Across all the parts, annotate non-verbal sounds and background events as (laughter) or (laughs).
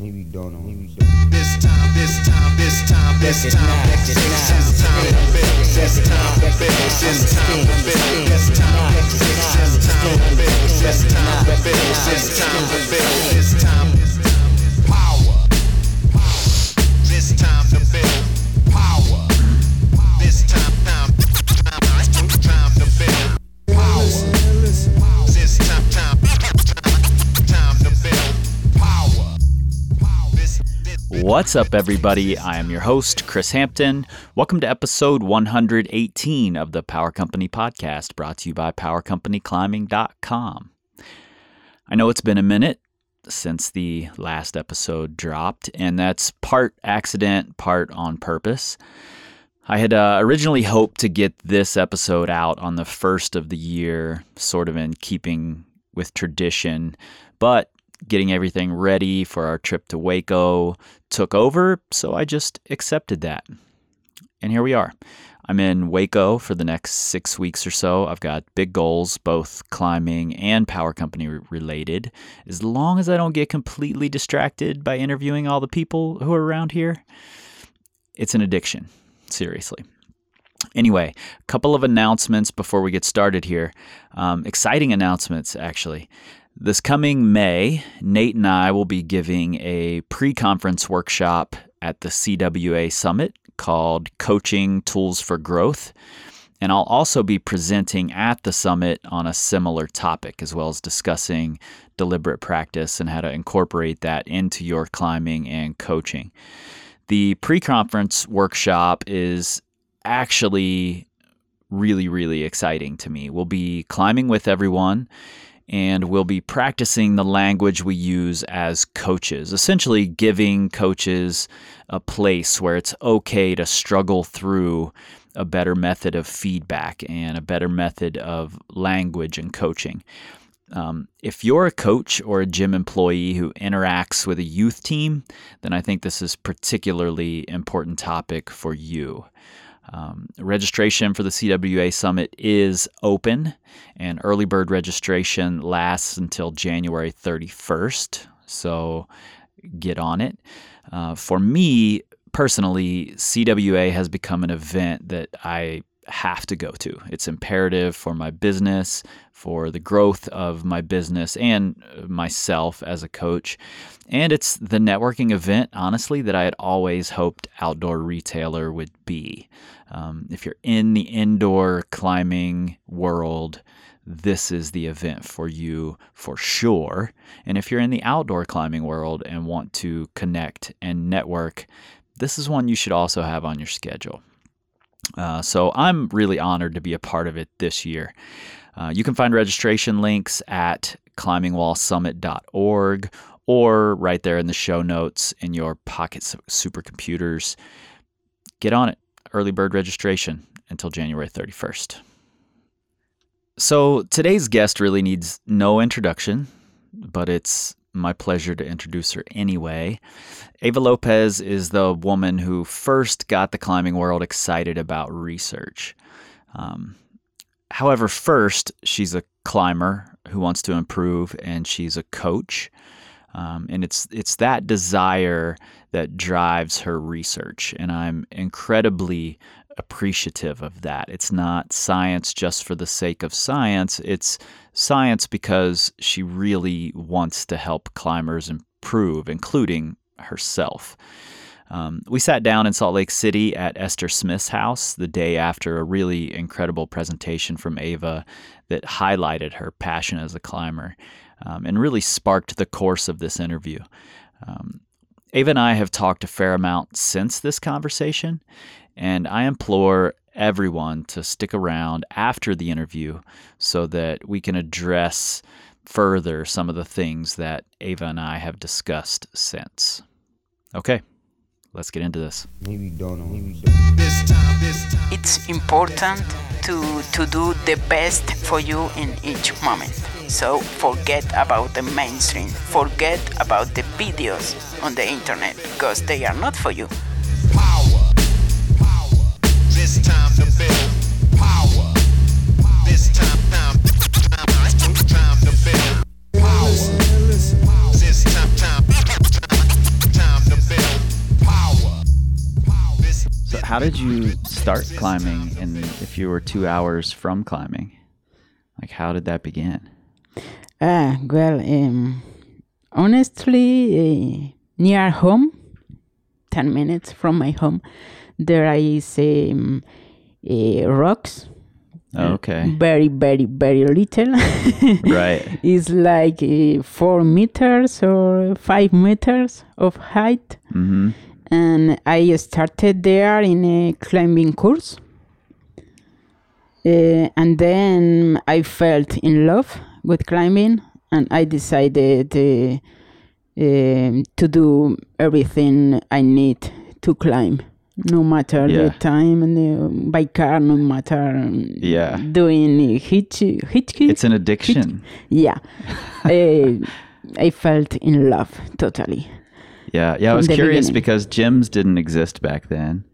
Maybe don't know. Maybe don't. This time, this time, this time, this This time, now, this this this now, time to build, this this time to now, build, this this time to build, this time, this this time to build, this time to build, this time to build, this time. Power. This time to build power. This time, time, time, What's up, everybody? I am your host, Chris Hampton. Welcome to episode 118 of the Power Company Podcast, brought to you by PowerCompanyClimbing.com. I know it's been a minute since the last episode dropped, and that's part accident, part on purpose. I had uh, originally hoped to get this episode out on the first of the year, sort of in keeping with tradition, but getting everything ready for our trip to Hueco took over, so I just accepted that. And here we are. I'm in Hueco for the next six weeks or so. I've got big goals, both climbing and power company related. As long as I don't get completely distracted by interviewing all the people who are around here, it's an addiction, seriously. Anyway, a couple of announcements before we get started here. Um, exciting announcements, actually. This coming May, Nate and I will be giving a pre conference workshop at the CWA Summit called Coaching Tools for Growth. And I'll also be presenting at the summit on a similar topic, as well as discussing deliberate practice and how to incorporate that into your climbing and coaching. The pre conference workshop is actually really, really exciting to me. We'll be climbing with everyone and we'll be practicing the language we use as coaches, essentially giving coaches a place where it's okay to struggle through a better method of feedback and a better method of language and coaching. Um, if you're a coach or a gym employee who interacts with a youth team, then I think this is particularly important topic for you. Um, registration for the CWA Summit is open, and early bird registration lasts until January 31st. So get on it. Uh, for me personally, CWA has become an event that I have to go to. It's imperative for my business, for the growth of my business, and myself as a coach. And it's the networking event, honestly, that I had always hoped Outdoor Retailer would be. Um, if you're in the indoor climbing world, this is the event for you for sure. And if you're in the outdoor climbing world and want to connect and network, this is one you should also have on your schedule. Uh, so I'm really honored to be a part of it this year. Uh, you can find registration links at climbingwallsummit.org or right there in the show notes in your pocket su- supercomputers. Get on it. Early bird registration until January 31st. So today's guest really needs no introduction, but it's my pleasure to introduce her anyway. Eva Lopez is the woman who first got the climbing world excited about research. Um, however, first, she's a climber who wants to improve, and she's a coach. Um, and it's it's that desire that drives her research, and I'm incredibly appreciative of that. It's not science just for the sake of science. It's science because she really wants to help climbers improve, including herself. Um, we sat down in Salt Lake City at Esther Smith's house the day after a really incredible presentation from Eva that highlighted her passion as a climber um, and really sparked the course of this interview. Um, Eva and I have talked a fair amount since this conversation, and I implore everyone to stick around after the interview so that we can address further some of the things that Eva and I have discussed since. Okay, let's get into this. Maybe don't know. Maybe don't. this time, this time. it's important to to do the best for you in each moment so forget about the mainstream forget about the videos on the internet because they are not for you power, power. This time to build power. This time, to build power. This time, to build power. So, how did you start climbing? And if you were two hours from climbing, like how did that begin? Ah, well, um, honestly, uh, near home, 10 minutes from my home, there is um, uh, rocks. Oh, okay. Very, very, very little. (laughs) Right. it's like uh, four meters or five meters of height. Mm-hmm. And I started there in a climbing course. Uh, and then I felt in love with climbing, and I decided uh, um to do everything I need to climb, no matter Yeah. the time, and the, by car, no matter um, Yeah. doing hitch, hitch, It's an addiction. yeah. uh, (laughs) I felt in love totally. Yeah, yeah. I was curious beginning. because gyms didn't exist back then,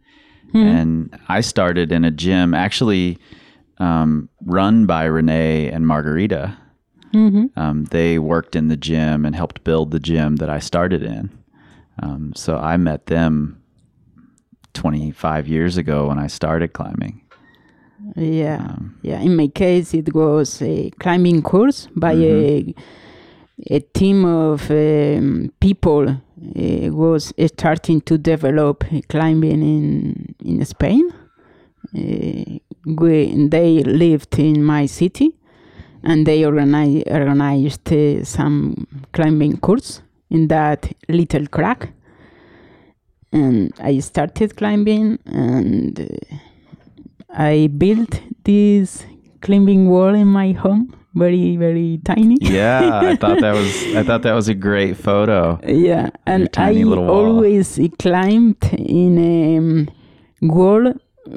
Hmm. and I started in a gym actually um, run by Renee and Margarita. Mm-hmm. Um, they worked in the gym and helped build the gym that I started in. Um, so I met them 25 years ago when I started climbing. Yeah, Um, yeah. In my case, it was a climbing course by a a team of um, people uh, was starting to develop climbing in in Spain. Uh, we, they lived in my city, and they organize, organized uh, some climbing course in that little crack. And I started climbing, and I built this climbing wall in my home, very very tiny. Yeah, I (laughs) thought that was I thought that was a great photo. Yeah, and I tiny little wall. always climbed in a um, wall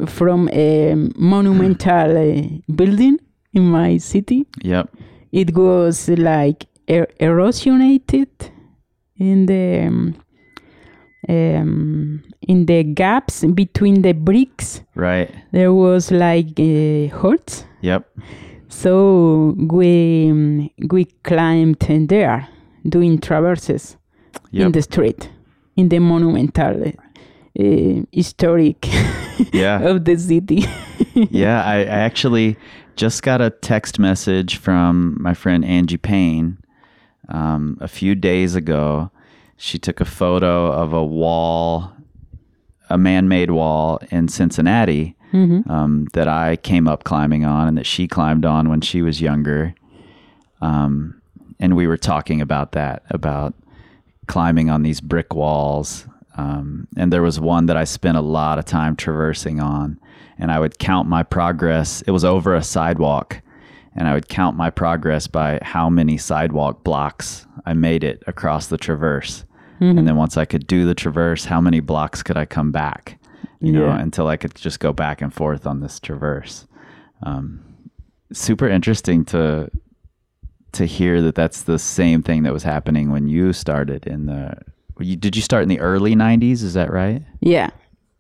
from a monumental uh, building in my city. Yep. It was like er- erosionated in the um, um, in the gaps between the bricks. Right. There was like uh, holes. Yep. So we um, we climbed in there, doing traverses in the street, in the monumental, uh, historic Yeah. (laughs) of the city. (laughs) yeah, I, I actually just got a text message from my friend Angie Payne um, a few days ago. She took a photo of a wall, a man made wall in Cincinnati um, that I came up climbing on and that she climbed on when she was younger. Um, and we were talking about that, about climbing on these brick walls. Um, and there was one that I spent a lot of time traversing on, and I would count my progress. It was over a sidewalk, and I would count my progress by how many sidewalk blocks I made it across the traverse. And then once I could do the traverse, how many blocks could I come back? You know, until I could just go back and forth on this traverse. Um, super interesting to to hear that that's the same thing that was happening when you started in the you, did you start in the early 90s is that right yeah,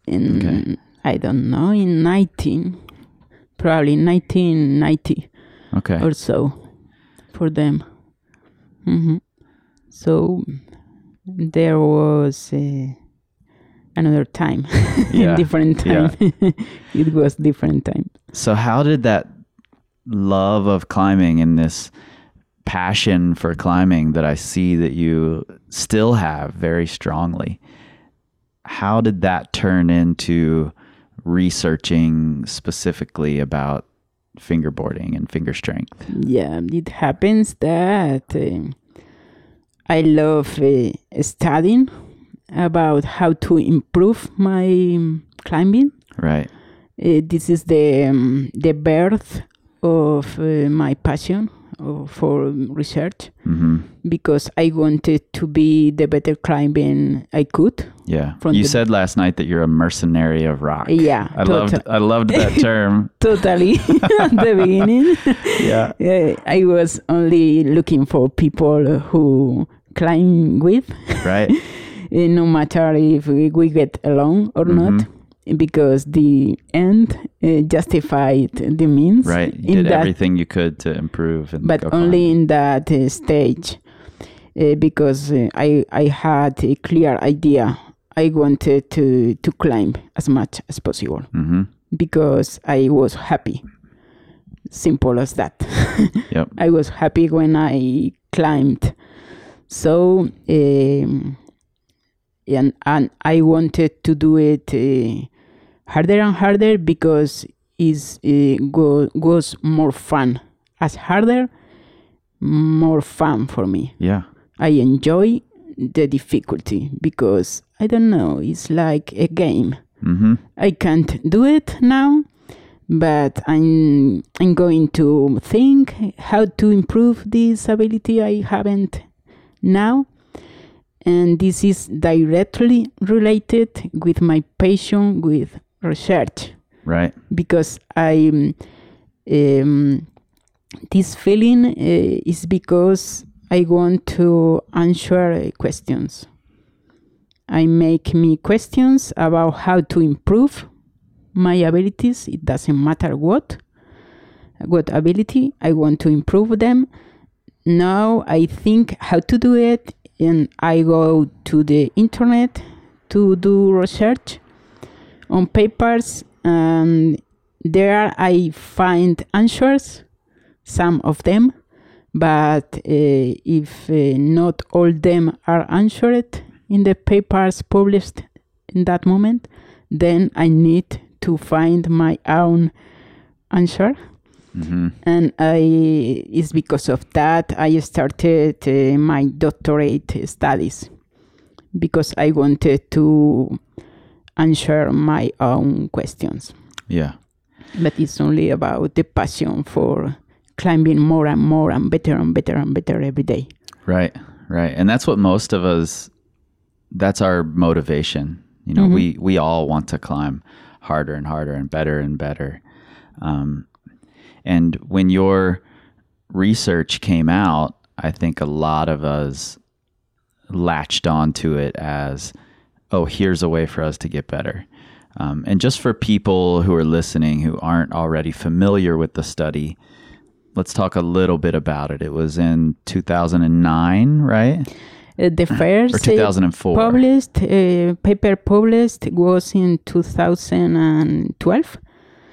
in Okay. I don't know in 19, probably 1990 okay or so, for them. hmm So there was uh, another time, (laughs) Yeah, different yeah. time. (laughs) it was different time. so how did that love of climbing and this passion for climbing that i see that you still have very strongly how did that turn into researching specifically about fingerboarding and finger strength Yeah, it happens that uh, I love uh, studying about how to improve my climbing. right Uh, this is the um, the birth of uh, my passion uh, for research hmm because I wanted to be the better climbing I could. Yeah. You said last night that you're a mercenary of rock. Yeah, I loved tota- I loved that (laughs) term. Totally (laughs) at the beginning. (laughs) yeah. Uh, I was only looking for people who climb with, Right? uh, (laughs) no matter if we, get along or not, Mm-hmm. because the end uh, justified the means. Right. You in did that, everything you could to improve and but only in that uh, stage, uh, because uh, I I had a clear idea I wanted to to climb as much as possible Mm-hmm. because I was happy. Simple as that. (laughs) Yep. I was happy when I climbed. So, um, and, and I wanted to do it uh, harder and harder because it uh, go, was more fun. As harder, more fun for me. Yeah. I enjoy the difficulty because I don't know, it's like a game. Mm-hmm. I can't do it now, but I'm I'm going to think how to improve this ability I haven't now. And this is directly related with my passion with research Right. because I um, this feeling uh, is because I want to answer uh, questions. I make me questions about how to improve my abilities. It doesn't matter what, what ability I want to improve them. Now I think how to do it, and I go to the internet to do research on papers, and there I find answers, some of them, but uh, if uh, not all them are answered in the papers published in that moment, then I need to find my own answer. Mm-hmm. And I, it's because of that I started uh, my doctorate studies because I wanted to answer my own questions. Yeah. But it's only about the passion for climbing more and more and better and better and better every day. Right. Right. And that's what most of us that's our motivation. You know, we we all want to climb harder and harder and better and better. Um, and when your research came out, I think a lot of us latched onto it as, oh, here's a way for us to get better. Um, and just for people who are listening who aren't already familiar with the study, let's talk a little bit about it. It was in 2009, right? Uh, the (clears throat) first uh, 2004. published uh, paper published was in 2012,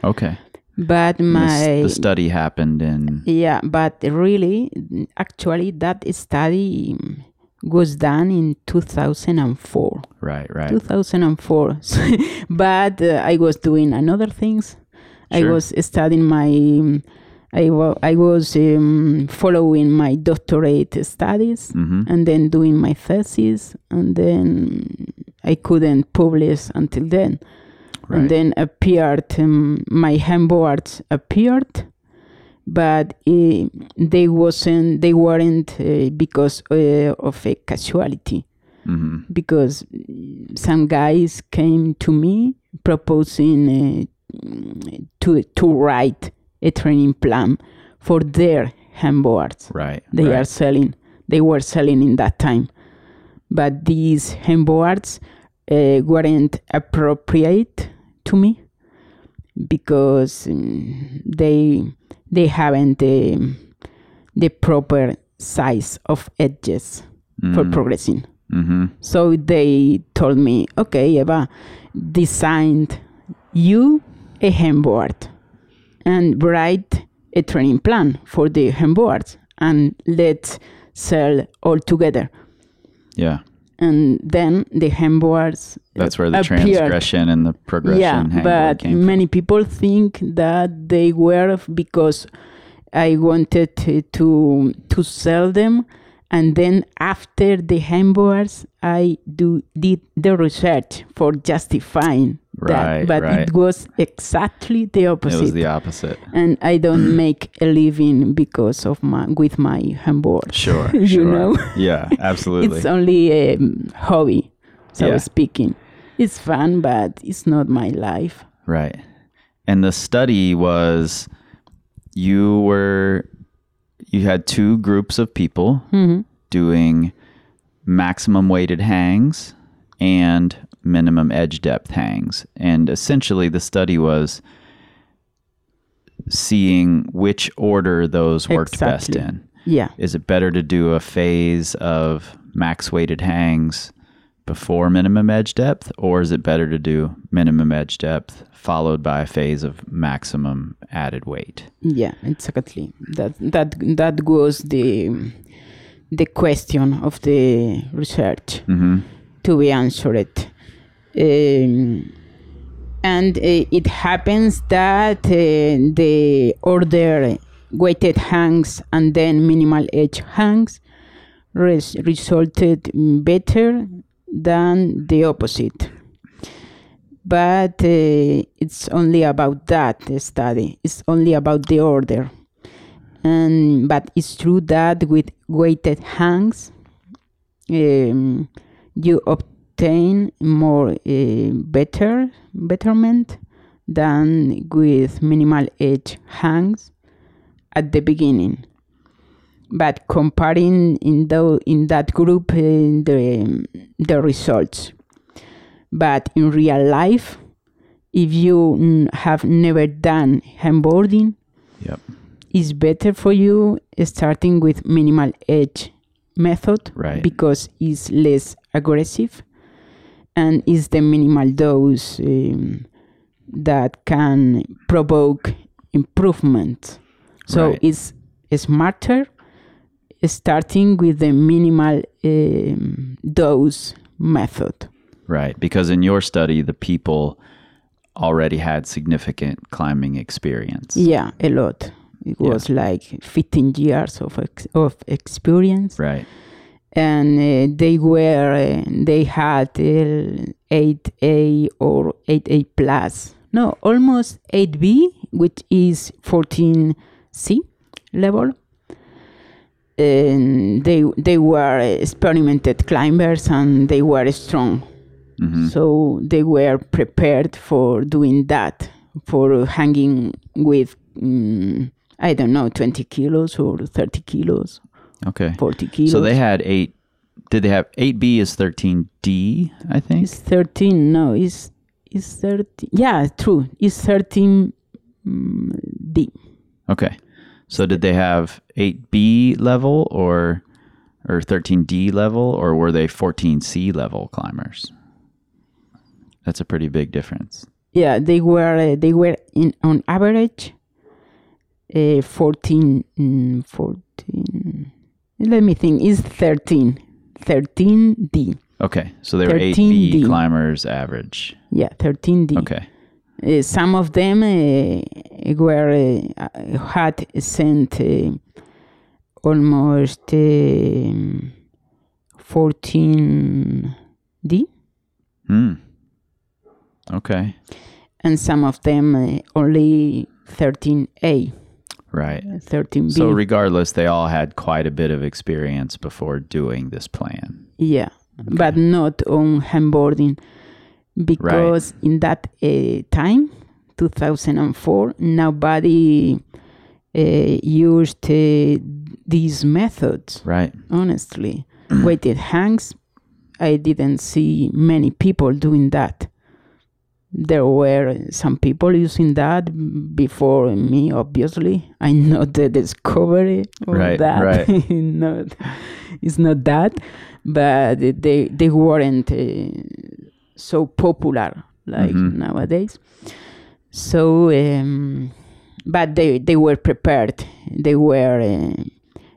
Okay. But my the study happened in yeah, but really, actually, that study was done in 2004. right, right. 2004 (laughs) but uh, i was doing another things sure. i was studying my I, wa- I was um, following my doctorate studies hmm and then doing my thesis and then i couldn't publish until then Right. and then appeared um, my hangboards appeared but uh, they wasn't they weren't uh, because uh, of a casualty hmm because some guys came to me proposing uh, to to write a training plan for their hangboards Right. they right. are selling they were selling in that time but these hangboards uh, weren't appropriate to me because mm, they they haven't the the proper size of edges for progressing hmm so they told me, okay, Eva, designed you a hangboard and write a training plan for the hangboards and let's sell all together. Yeah. And then the hangboards uh, That's where the appeared. transgression and the progression Yeah, but many people think that they were because I wanted to to, to sell them, and then after the hangboards, I do did the research for justifying Right, that. But right. it was exactly the opposite. It was the opposite. and I don't (clears throat) make a living because of my with my hangboard. Sure. (laughs) you sure. know. Yeah, (laughs) absolutely. It's only a um, hobby, so Yeah. speaking. It's fun, but it's not my life. Right. And the study was you were you had two groups of people hmm doing maximum weighted hangs and minimum edge depth hangs. And essentially the study was seeing which order those worked best in. Yeah. Is it better to do a phase of max weighted hangs before minimum edge depth, or is it better to do minimum edge depth followed by a phase of maximum added weight? Yeah, exactly. That that that was the the question of the research Mm-hmm. to be answered. Um, and uh, it happens that uh, the order weighted hangs and then minimal edge hangs res- resulted better than the opposite. But uh, it's only about that study. It's only about the order. And but it's true that with weighted hangs, um, you obtain more uh, better betterment than with minimal edge hangs at the beginning. But comparing in the in that group uh, the the results, but in real life, if you mm, have never done hangboarding, Yep. it's better for you starting with minimal edge method Right. because it's less aggressive and is the minimal dose um, that can provoke improvement so Right. it's smarter starting with the minimal um, dose method Right. Because in your study, the people already had significant climbing experience. yeah a lot it Yeah. was like 15 years of, ex- of experience Right. And uh, they were uh, they had uh, 8a or 8a plus no almost 8b which is 14c level and they they were experimented climbers and they were strong Mm-hmm. so they were prepared for doing that for hanging with mm, i don't know 20 kilos or 30 kilos Okay. 40 kilos So they had eight. Did they have eight B is thirteen D? I think. It's 13. No, it's it's 13. Yeah, true. It's 13 mm, D. Okay. So did they have eight B level or or thirteen D level or were they fourteen C level climbers? That's a pretty big difference. Yeah, they were uh, they were in on average uh, 14 mm, 14 Let me think. is 13. 13 D. Okay. So they were eight B 13D. climbers average. Yeah, 13 D. Okay. Uh, some of them uh, were uh, had sent uh, almost um 14 D. Hmm. Okay. and some of them uh, only 13A, Right. 13B. So regardless, they all had quite a bit of experience before doing this plan. yeah, but not on hangboarding because in that uh, time, 2004, nobody uh, used uh, these methods. Right. Honestly, (clears throat) weighted hangs, I didn't see many people doing that. There were some people using that before me, obviously. I know the discovery of Right, that. right. (laughs) not, it's not that, but they they weren't uh, so popular like Mhm. nowadays. So, um, but they they were prepared. They were uh,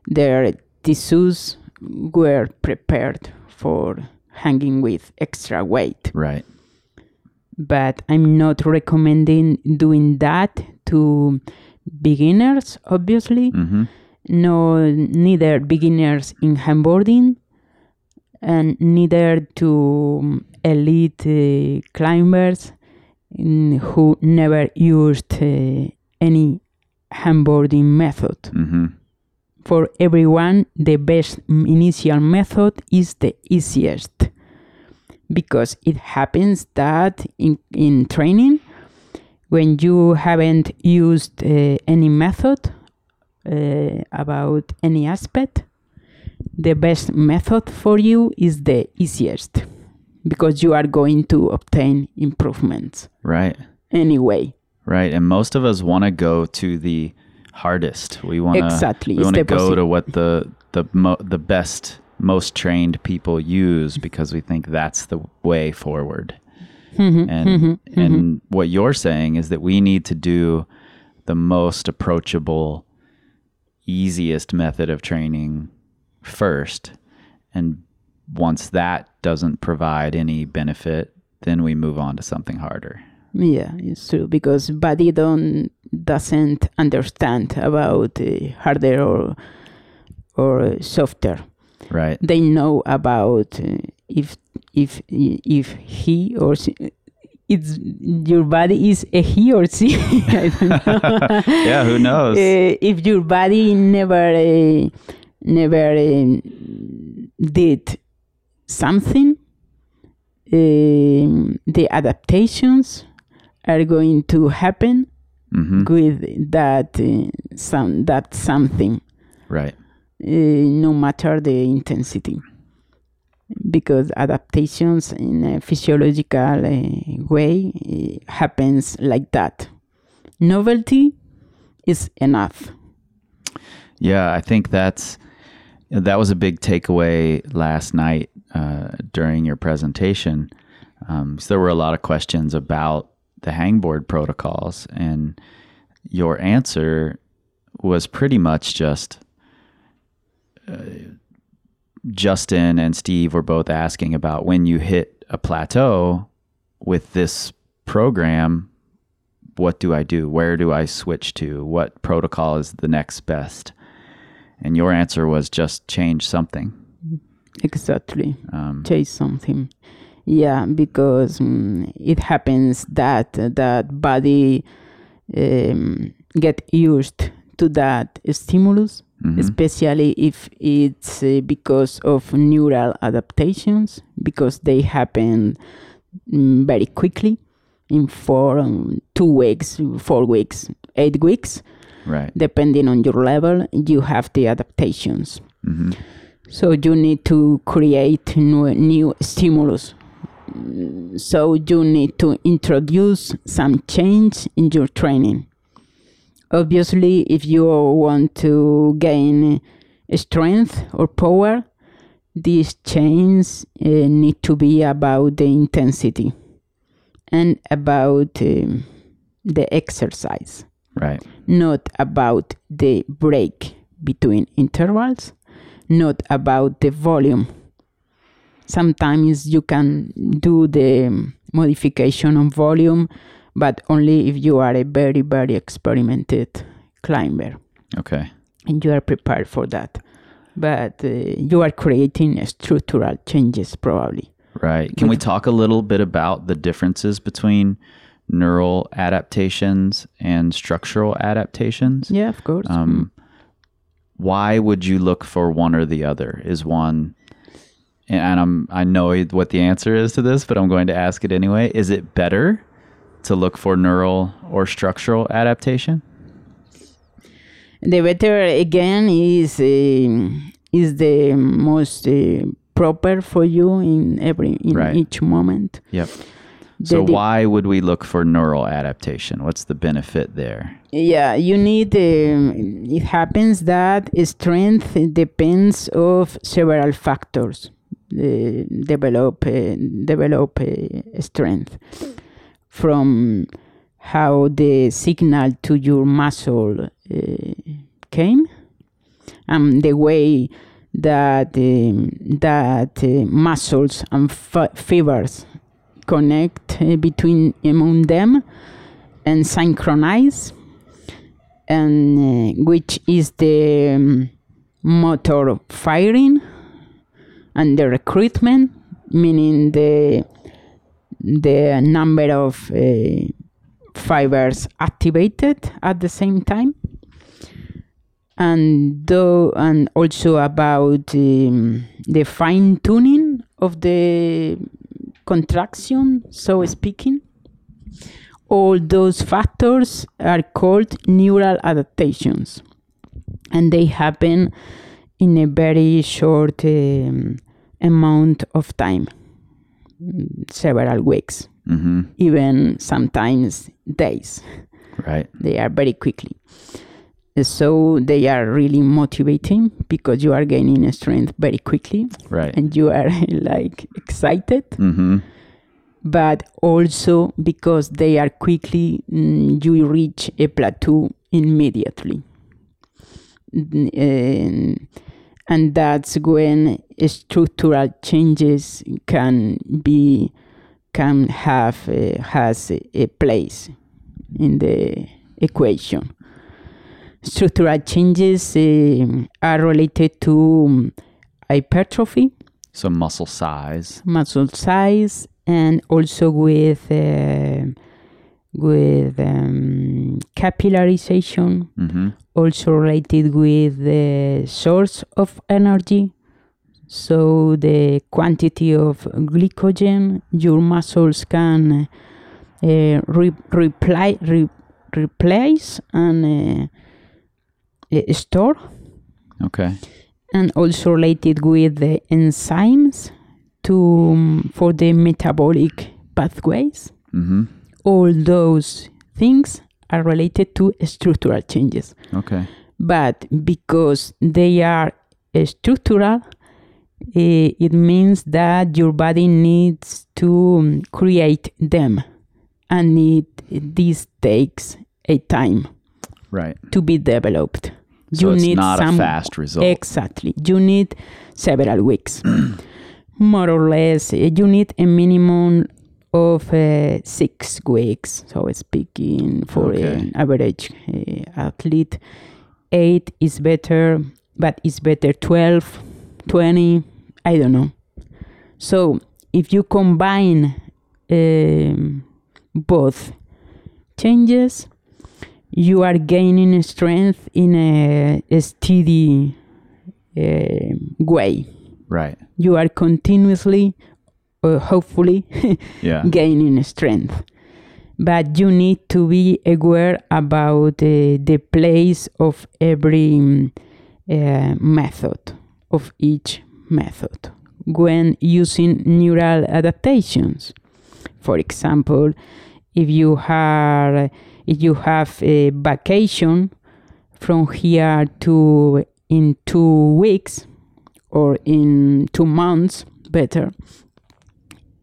their tissues were prepared for hanging with extra weight Right. But I'm not recommending doing that to beginners, obviously. Mm-hmm. No, neither beginners in hangboarding and neither to elite uh, climbers who never used uh, any hangboarding method. Mm-hmm. For everyone, the best initial method is the easiest because it happens that in, in training, when you haven't used uh, any method uh, about any aspect, the best method for you is the easiest because you are going to obtain improvements Right. anyway. Right. And most of us want to go to the hardest. We want to Exactly. We want to go to what the the mo- the best most trained people use because we think that's the way forward. Mm-hmm, and mm-hmm, mm-hmm. and what you're saying is that we need to do the most approachable, easiest method of training first, and once that doesn't provide any benefit, then we move on to something harder. Yeah, it's true because body don't doesn't understand about uh, hardware or or software. Right. They know about uh, if if if he or she, it's your body is a he or she. (laughs) I don't know. (laughs) Yeah, who knows? Uh, if your body never uh, never um, did something, um, the adaptations are going to happen hmm with that uh, some that something, Right. Uh, no matter the intensity, because adaptations in a physiological uh, way uh, happens like that. Novelty is enough. Yeah, I think that's that was a big takeaway last night uh, during your presentation. Um, so there were a lot of questions about the hangboard protocols, and your answer was pretty much just. Justin and Steve were both asking about when you hit a plateau with this program, what do I do? Where do I switch to? What protocol is the next best? And your answer was just change something. Exactly. Um, Chase something. Yeah, because mm, it happens that that body um, get used to that stimulus, mhm. especially if it's uh, because of neural adaptations, because they happen mm, very quickly in four, um, two weeks, four weeks, eight weeks, Right. depending on your level, you have the adaptations. hmm So you need to create new, new stimulus. So you need to introduce some change in your training. Obviously, if you want to gain strength or power, these chains uh, need to be about the intensity and about um, the exercise Right. not about the break between intervals, not about the volume. Sometimes you can do the modification on volume, but only if you are a very, very experimented climber Okay. and you are prepared for that. But uh, you are creating structural changes probably. Right. Can we talk a little bit about the differences between neural adaptations and structural adaptations? Yeah, of course. Um, why would you look for one or the other? Is one, and I'm I know what the answer is to this, but I'm going to ask it anyway. Is it better to look for neural or structural adaptation? the better again is um is the most uh, proper for you in every in Right. each moment Yep. So The- why would we look for neural adaptation? What's the benefit there? yeah you need um, it happens that strength depends of several factors uh, develop uh, develop uh, strength from how the signal to your muscle uh, came and the way that um, that uh, muscles and fi- fibers connect uh, between among them and synchronize and uh, which is the um, motor firing and the recruitment meaning the the number of uh, fibers activated at the same time. And though and also about um, the fine tuning of the contraction so speaking. All those factors are called neural adaptations and they happen in a very short um, amount of time several weeks Mm-hmm. even sometimes days Right. they are very quickly so they are really motivating because you are gaining strength very quickly Right. and you are (laughs) like excited mm-hmm. but also because they are quickly mm, you reach a plateau immediately Mm, and, and that's when structural changes can be can have uh, has a, place in the equation structural changes um, are related to um, hypertrophy So muscle size. muscle size and also with uh, with um, capillarization Mm-hmm. also related with the source of energy so the quantity of glycogen your muscles can uh, re- reply, re- replace and uh, uh, store Okay. and also related with the enzymes to um, for the metabolic pathways Mm-hmm. All those things are related to structural changes Okay. but because they are structural eh, it means that your body needs to um, create them and it, this takes a time Right. to be developed So it's not a fast result. Exactly. You need several weeks. (clears throat) More or less, uh, you need a minimum of uh, six weeks. So, speaking for Okay. an average uh, athlete, eight is better, but it's better 12, 20, I don't know. So, if you combine um, both changes, you are gaining strength in a, a steady uh, way. right. You are continuously, uh, hopefully, (laughs) Yeah. gaining strength. But you need to be aware about uh, the place of every um, uh, method, of each method, when using neural adaptations. For example, if you have if you have a vacation from here to in two weeks or in two months, better,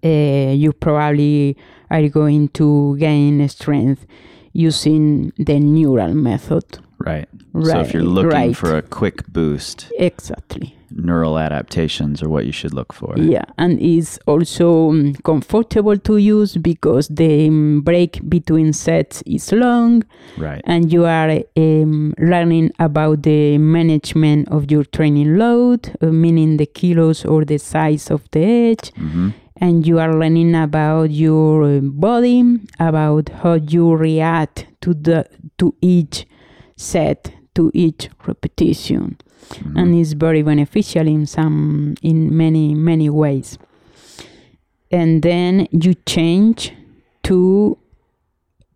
you probably are going to gain strength using the neural method. Right. So if you're looking right. for a quick boost, Exactly. neural adaptations are what you should look for. Yeah, and it's also um, comfortable to use because the um, break between sets is long Right. and you are um, learning about the management of your training load, uh, meaning the kilos or the size of the edge, Mm-hmm. And you are learning about your uh, body, about how you react to the to each set, to each repetition, and it's very beneficial in some in many many ways. And then you change to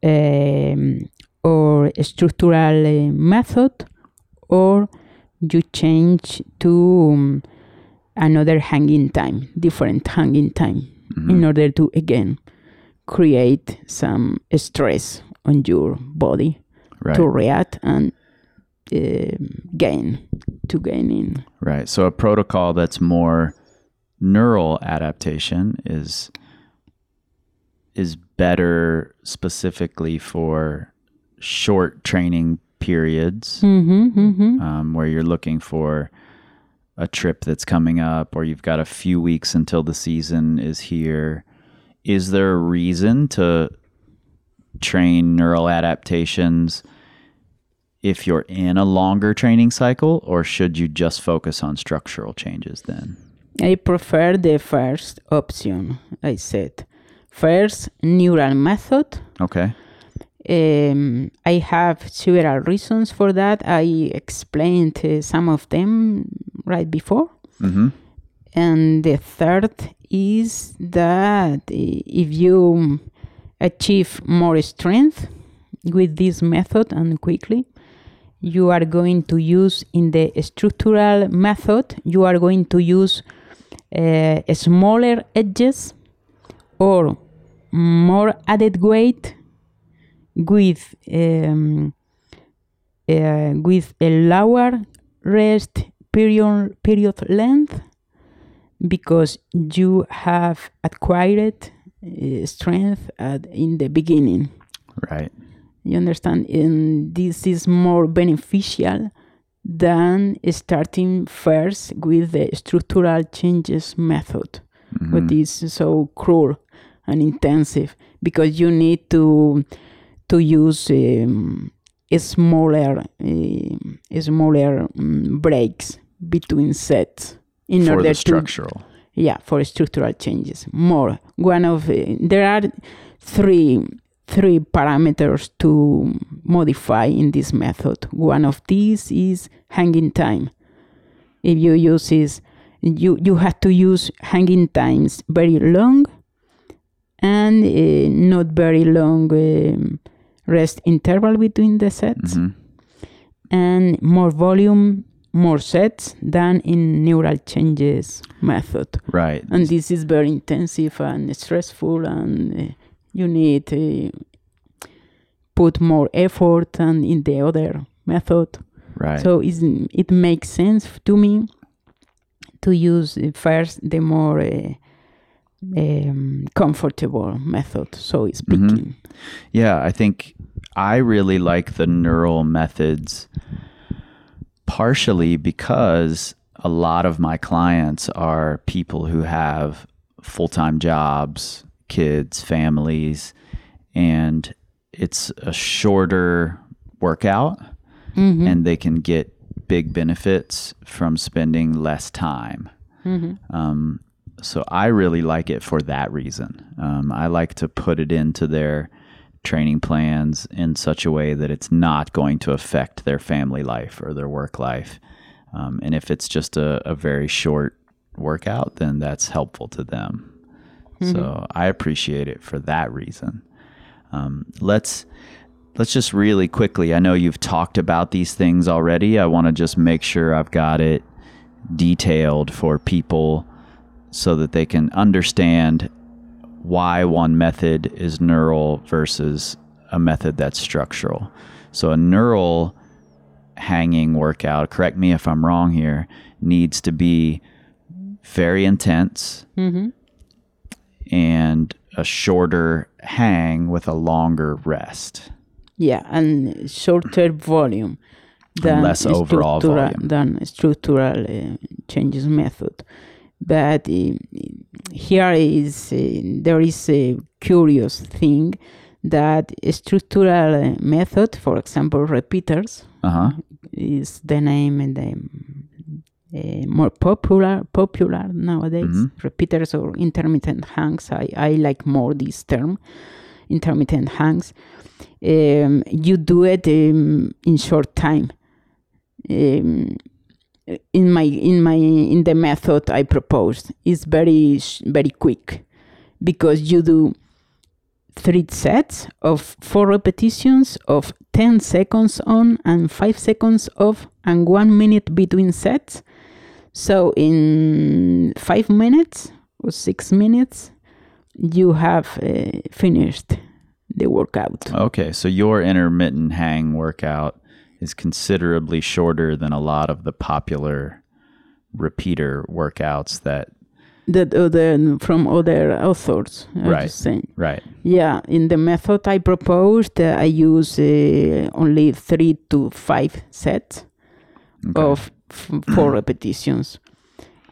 um, or a structural uh, method, or you change to um, another hanging time, different hanging time, in order to again create some stress on your body Right. to react and um gain to gain in. Right. So a protocol that's more neural adaptation is is better specifically for short training periods Mm-hmm, mm-hmm. um, where you're looking for a trip that's coming up or you've got a few weeks until the season is here. Is there a reason to train neural adaptations if you're in a longer training cycle or should you just focus on structural changes then? I prefer the first option. I said first neural method. Okay. Um, I have several reasons for that. I explained uh, some of them right before. Mhm. And the third is that if you achieve more strength with this method and quickly, you are going to use in the structural method, you are going to use uh, smaller edges or more added weight with um, uh, with a lower rest period period length because you have acquired uh, strength at, in the beginning. Right. You understand? And this is more beneficial than starting first with the structural changes method, which is so cruel and intensive because you need to to use um, smaller uh, smaller um, breaks between sets in For order the to structural. yeah for structural changes. More. One of uh, there are three three parameters to modify in this method. One of these is hanging time. If you use this you you have to use hanging times very long and uh, not very long um, rest interval between the sets Mhm. and more volume more sets than in neural changes method Right. and this is very intensive and stressful and uh, you need to put more effort than in the other method Right. so it makes sense to me to use uh, first the more uh, um, comfortable method so it's Mhm. speaking Yeah, I think I really like the neural methods partially because a lot of my clients are people who have full time jobs, kids, families, and it's a shorter workout Mhm. and they can get big benefits from spending less time. Mhm. Um, so I really like it for that reason. Um, I like to put it into their training plans in such a way that it's not going to affect their family life or their work life. Um, and if it's just a, a very short workout, then that's helpful to them. So I appreciate it for that reason. Um, let's let's just really quickly. I know you've talked about these things already. I want to just make sure I've got it detailed for people so that they can understand why one method is neural versus a method that's structural. So a neural hanging workout, correct me if I'm wrong here, needs to be very intense Mhm. and a shorter hang with a longer rest. yeah and shorter volume than less overall volume. than structural uh, changes method but uh, here is there is a curious thing that structural uh, method for example repeaters Uh huh. is the name and the uh, more popular popular nowadays Mhm. repeaters or intermittent hangs I, I like more this term intermittent hangs um, you do it um, in short time um, in my in my in the method I proposed. Is very very quick because you do three sets of four repetitions of 10 seconds on and 5 seconds off and 1 minute between sets. So in 5 minutes or 6 minutes you have uh, finished the workout. Okay, so your intermittent hang workout is considerably shorter than a lot of the popular repeater workouts that that other from other authors I Right. saying. right. Yeah, in the method I proposed, uh, I use uh, only three to five sets Okay. of f- four (clears throat) repetitions.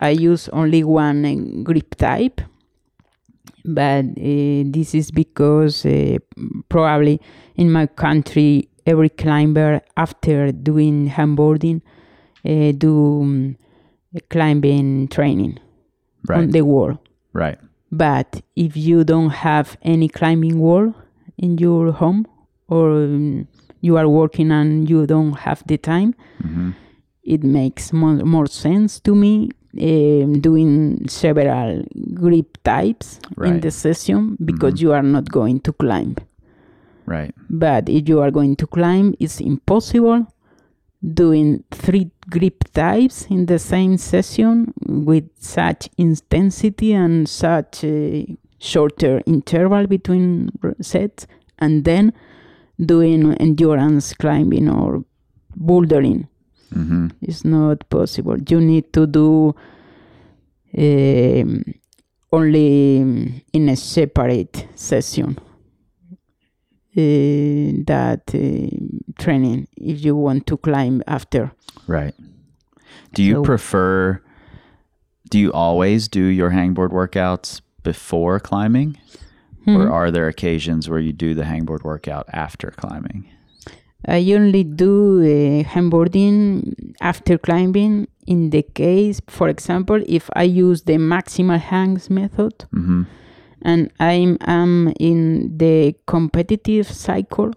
I use only one uh, grip type, but uh, this is because uh, probably in my country, every climber after doing hangboarding uh, do um, climbing training on the wall. right. But if you don't have any climbing wall in your home or um, you are working and you don't have the time, hmm it makes more, more sense to me um, doing several grip types in the session because you are not going to climb. Right. But if you are going to climb, it's impossible doing three grip types in the same session with such intensity and such a shorter interval between sets and then doing endurance climbing or bouldering. Mm-hmm. It's not possible. You need to do um, only in a separate session that uh, training if you want to climb after. Right. Do you So- prefer? Do you always do your hangboard workouts before climbing, Hmm. or are there occasions where you do the hangboard workout after climbing? I only do uh, hangboarding after climbing in the case, for example, if I use the maximal hangs method Mm-hmm. And I'm, I'm in the competitive cycle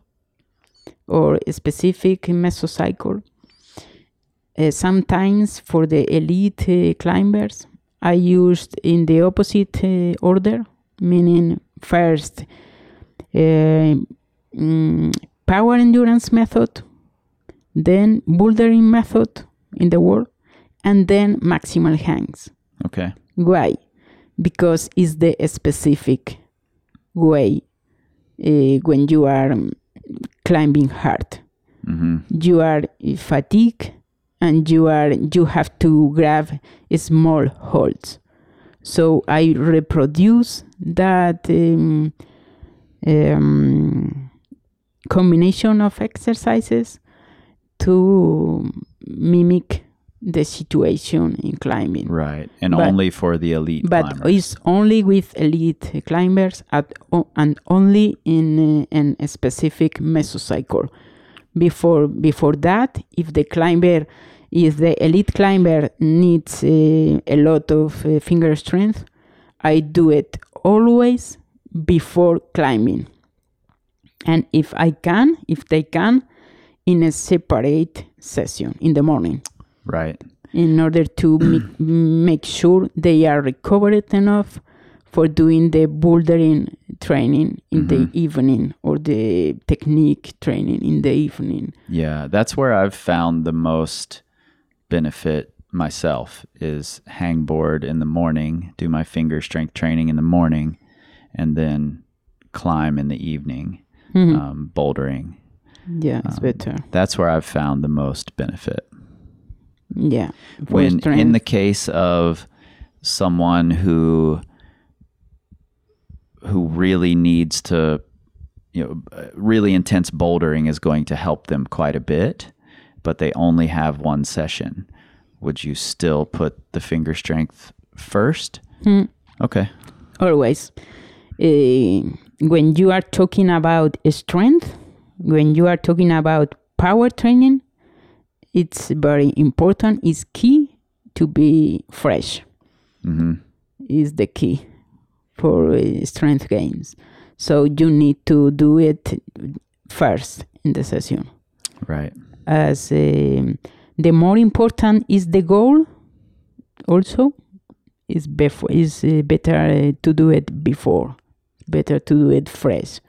or specific mesocycle. Uh, sometimes for the elite uh, climbers, I used in the opposite uh, order, meaning first uh, mm, power endurance method, then bouldering method in the wall, and then maximal hangs. Okay. Why? Because it's the specific way uh, when you are um, climbing hard. Mm-hmm. You are fatigued and you are you have to grab small holds. So I reproduce that um, um, combination of exercises to mimic the situation in climbing Right. And But- only for the elite but climbers. it's only with elite climbers at, and only in, uh, in a specific mesocycle. Before before that, if the climber, if the elite climber needs uh, a lot of uh, finger strength, I do it always before climbing. And if I can, if they can, in a separate session in the morning right. in order to make, make sure they are recovered enough for doing the bouldering training in the mm-hmm. evening or the technique training in the evening. Yeah, that's where I've found the most benefit myself is hangboard in the morning, do my finger strength training in the morning, and then climb in the evening, mm-hmm. um, bouldering. Yeah, it's um, better. That's where I've found the most benefit. Yeah. when in the case of someone who who really needs to you know uh, really intense bouldering is going to help them quite a bit but they only have one session would you still put the finger strength first? Okay. Always. Uh, when you are talking about strength when you are talking about power training it's very important it's key to be fresh. Hmm is the key for uh, strength gains. So you need to do it first in the session. Right. As um, the more important is the goal also is before is uh, better uh, to do it before better to do it fresh.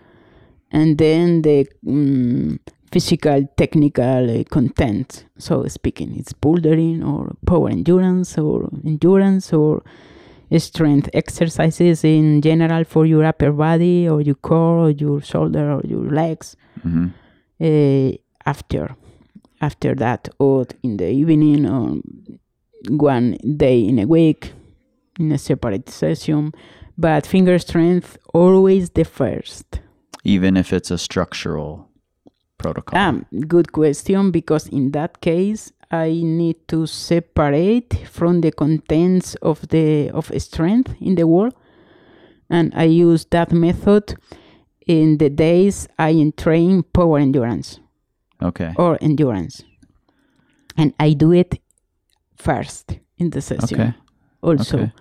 And then the mm, physical technical uh, content. So speaking it's bouldering or power endurance or endurance or strength exercises in general for your upper body or your core or your shoulder or your legs hmm uh, after after that or in the evening or one day in a week in a separate session. But finger strength always the first. Even if it's a structural protocol um good question because in that case i need to separate from the contents of the of strength in the wall and i use that method in the days i train power endurance okay or endurance. And I do it first in the session okay also. okay.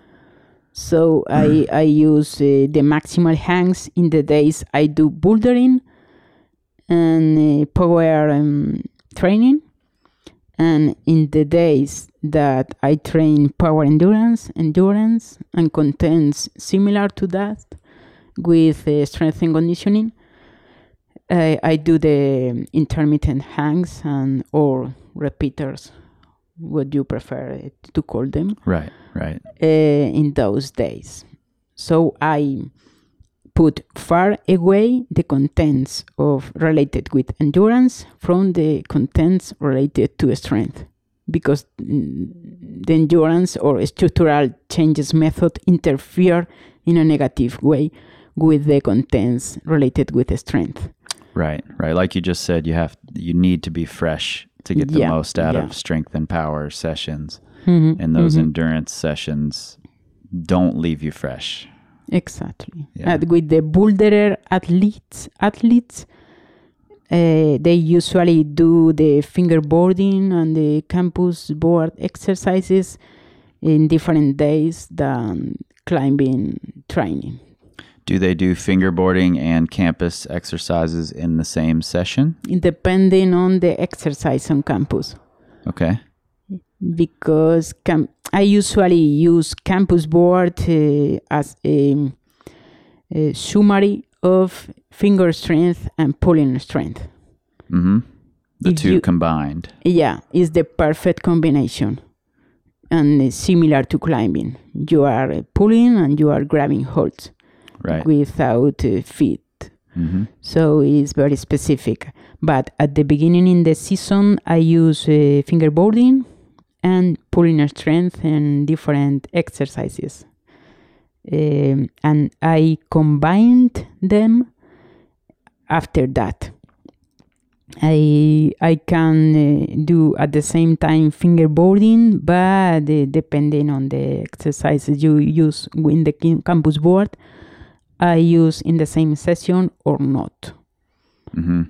So I, I use uh, the maximal hangs in the days I do bouldering and uh, power um, training. And in the days that I train power endurance, endurance, and contents similar to that with uh, strength and conditioning, I, I do the intermittent hangs and or repeaters, what you prefer uh, to call them right right uh, in those days. So I put far away the contents of related with endurance from the contents related to strength because mm, the endurance or structural changes method interfere in a negative way with the contents related with strength Right, right. Like you just said, you have you need to be fresh to get the Yeah, most out yeah. of strength and power sessions. Mhm, And those mhm. endurance sessions don't leave you fresh. Exactly. Yeah. And with the boulderer athletes, athletes, uh, they usually do the fingerboarding and the campus board exercises in different days than climbing training. Do they do fingerboarding and campus exercises in the same session? Depending on the exercise on campus. Okay. Because cam- I usually use campus board uh, as a, a summary of finger strength and pulling strength. Mm-hmm. The If two you- combined. Yeah, it's the perfect combination and similar to climbing. You are uh, pulling and you are grabbing holds Right. without uh, feet. Mm-hmm. So it's very specific. But at the beginning in the season, I use uh, fingerboarding and pulling strength and different exercises. Um, and I combined them after that. I I can uh, do at the same time fingerboarding, but uh, depending on the exercises you use in the campus board, I use in the same session or not. hmm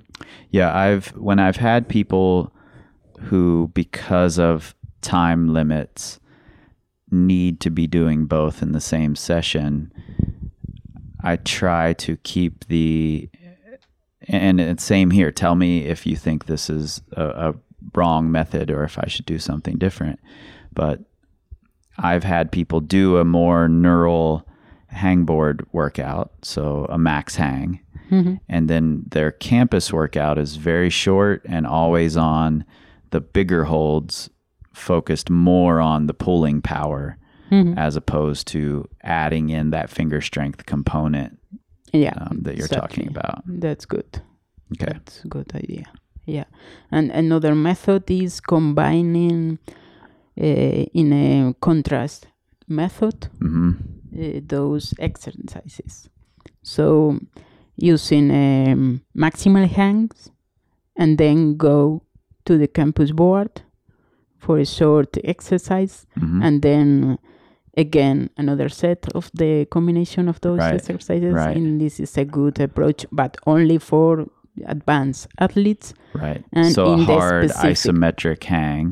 Yeah, I've when I've had people who, because of time limits, need to be doing both in the same session. I try to keep the and it's same here. Tell me if you think this is a, a wrong method or if I should do something different. But I've had people do a more neural hangboard workout, so a max hang, mm-hmm. and then their campus workout is very short and always on the bigger holds, focused more on the pulling power as opposed to adding in that finger strength component Yeah, um, that you're talking about. That's good. Okay. That's a good idea. Yeah, and another method is combining uh, in a contrast method hmm uh, those exercises. So using um, maximal hangs and then go to the campus board for a short exercise. Hmm and then again another set of the combination of those Right, exercises. Right. and this is a good approach but only for advanced athletes. Right. And so a in the hard specific- isometric hang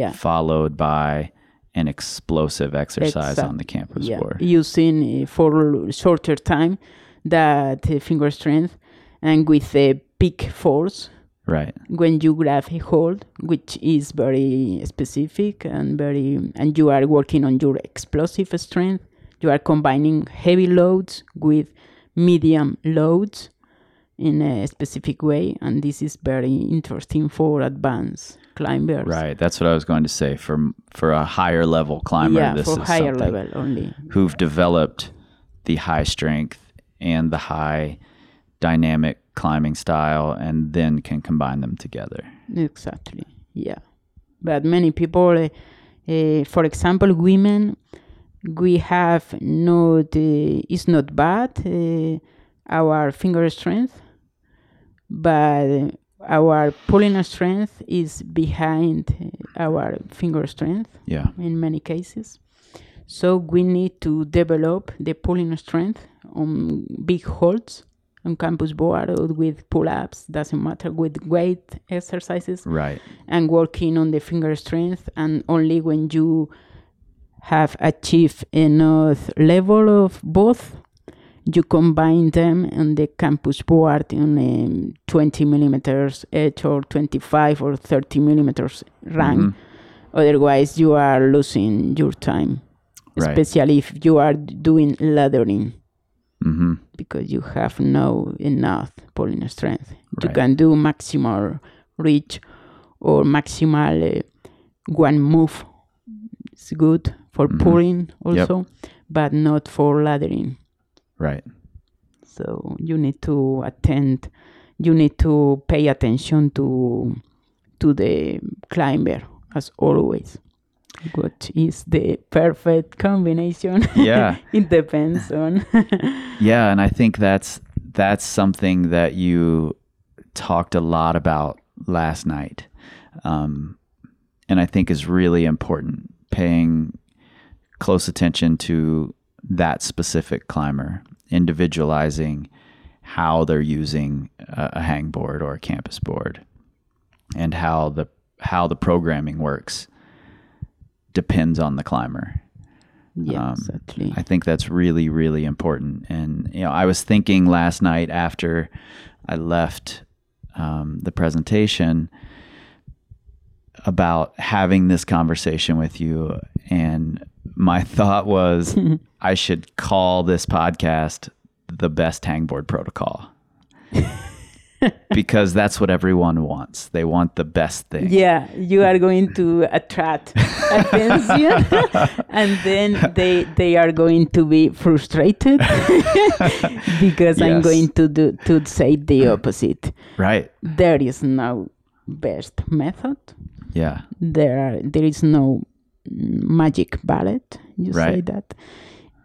yeah. followed by an explosive exercise Exact- on the campus yeah. board. using uh, for shorter time that uh, finger strength and with a peak force Right. when you grab a hold which is very specific and very and you are working on your explosive strength you are combining heavy loads with medium loads in a specific way and this is very interesting for advanced climbers Right. That's what I was going to say. For for a higher level climber, yeah this for is higher level only who've developed the high strength and the high dynamic climbing style and then can combine them together. Exactly. Yeah. But many people, uh, uh, for example, women, we have not, uh, it's not bad, uh, our finger strength, but our pulling strength is behind our finger strength Yeah. in many cases. So we need to develop the pulling strength on big holds on campus board with pull-ups, doesn't matter, with weight exercises Right. and working on the finger strength and only when you have achieved enough level of both you combine them on the campus board in um, 20 millimeters edge or 25 or 30 millimeters rank Mhm. otherwise you are losing your time Right. especially if you are doing laddering hmm because you have no enough pulling strength. You can do maximal reach or maximal uh, one move. It's good for Mhm. pulling also, but not for laddering. Right. So you need to attend. You need to pay attention to to the climber as always. What is the perfect combination? Yeah. (laughs) it depends on. (laughs) Yeah, and I think that's that's something that you talked a lot about last night, um, and I think is really important. Paying close attention to that specific climber, individualizing how they're using a, a hangboard or a campus board, and how the how the programming works depends on the climber. yeah, Um, exactly. I think that's really, really important. And you know, I was thinking last night after I left um, the presentation about having this conversation with you, and my (laughs) thought was (laughs) I should call this podcast the best hangboard protocol. (laughs) because that's what everyone wants. They want the best thing. yeah, you are going to attract (laughs) attention, (laughs) and then they they are going to be frustrated (laughs) because I'm going to do to say the opposite. Right. There is no best method. Yeah. There are, there is no magic bullet. You say that.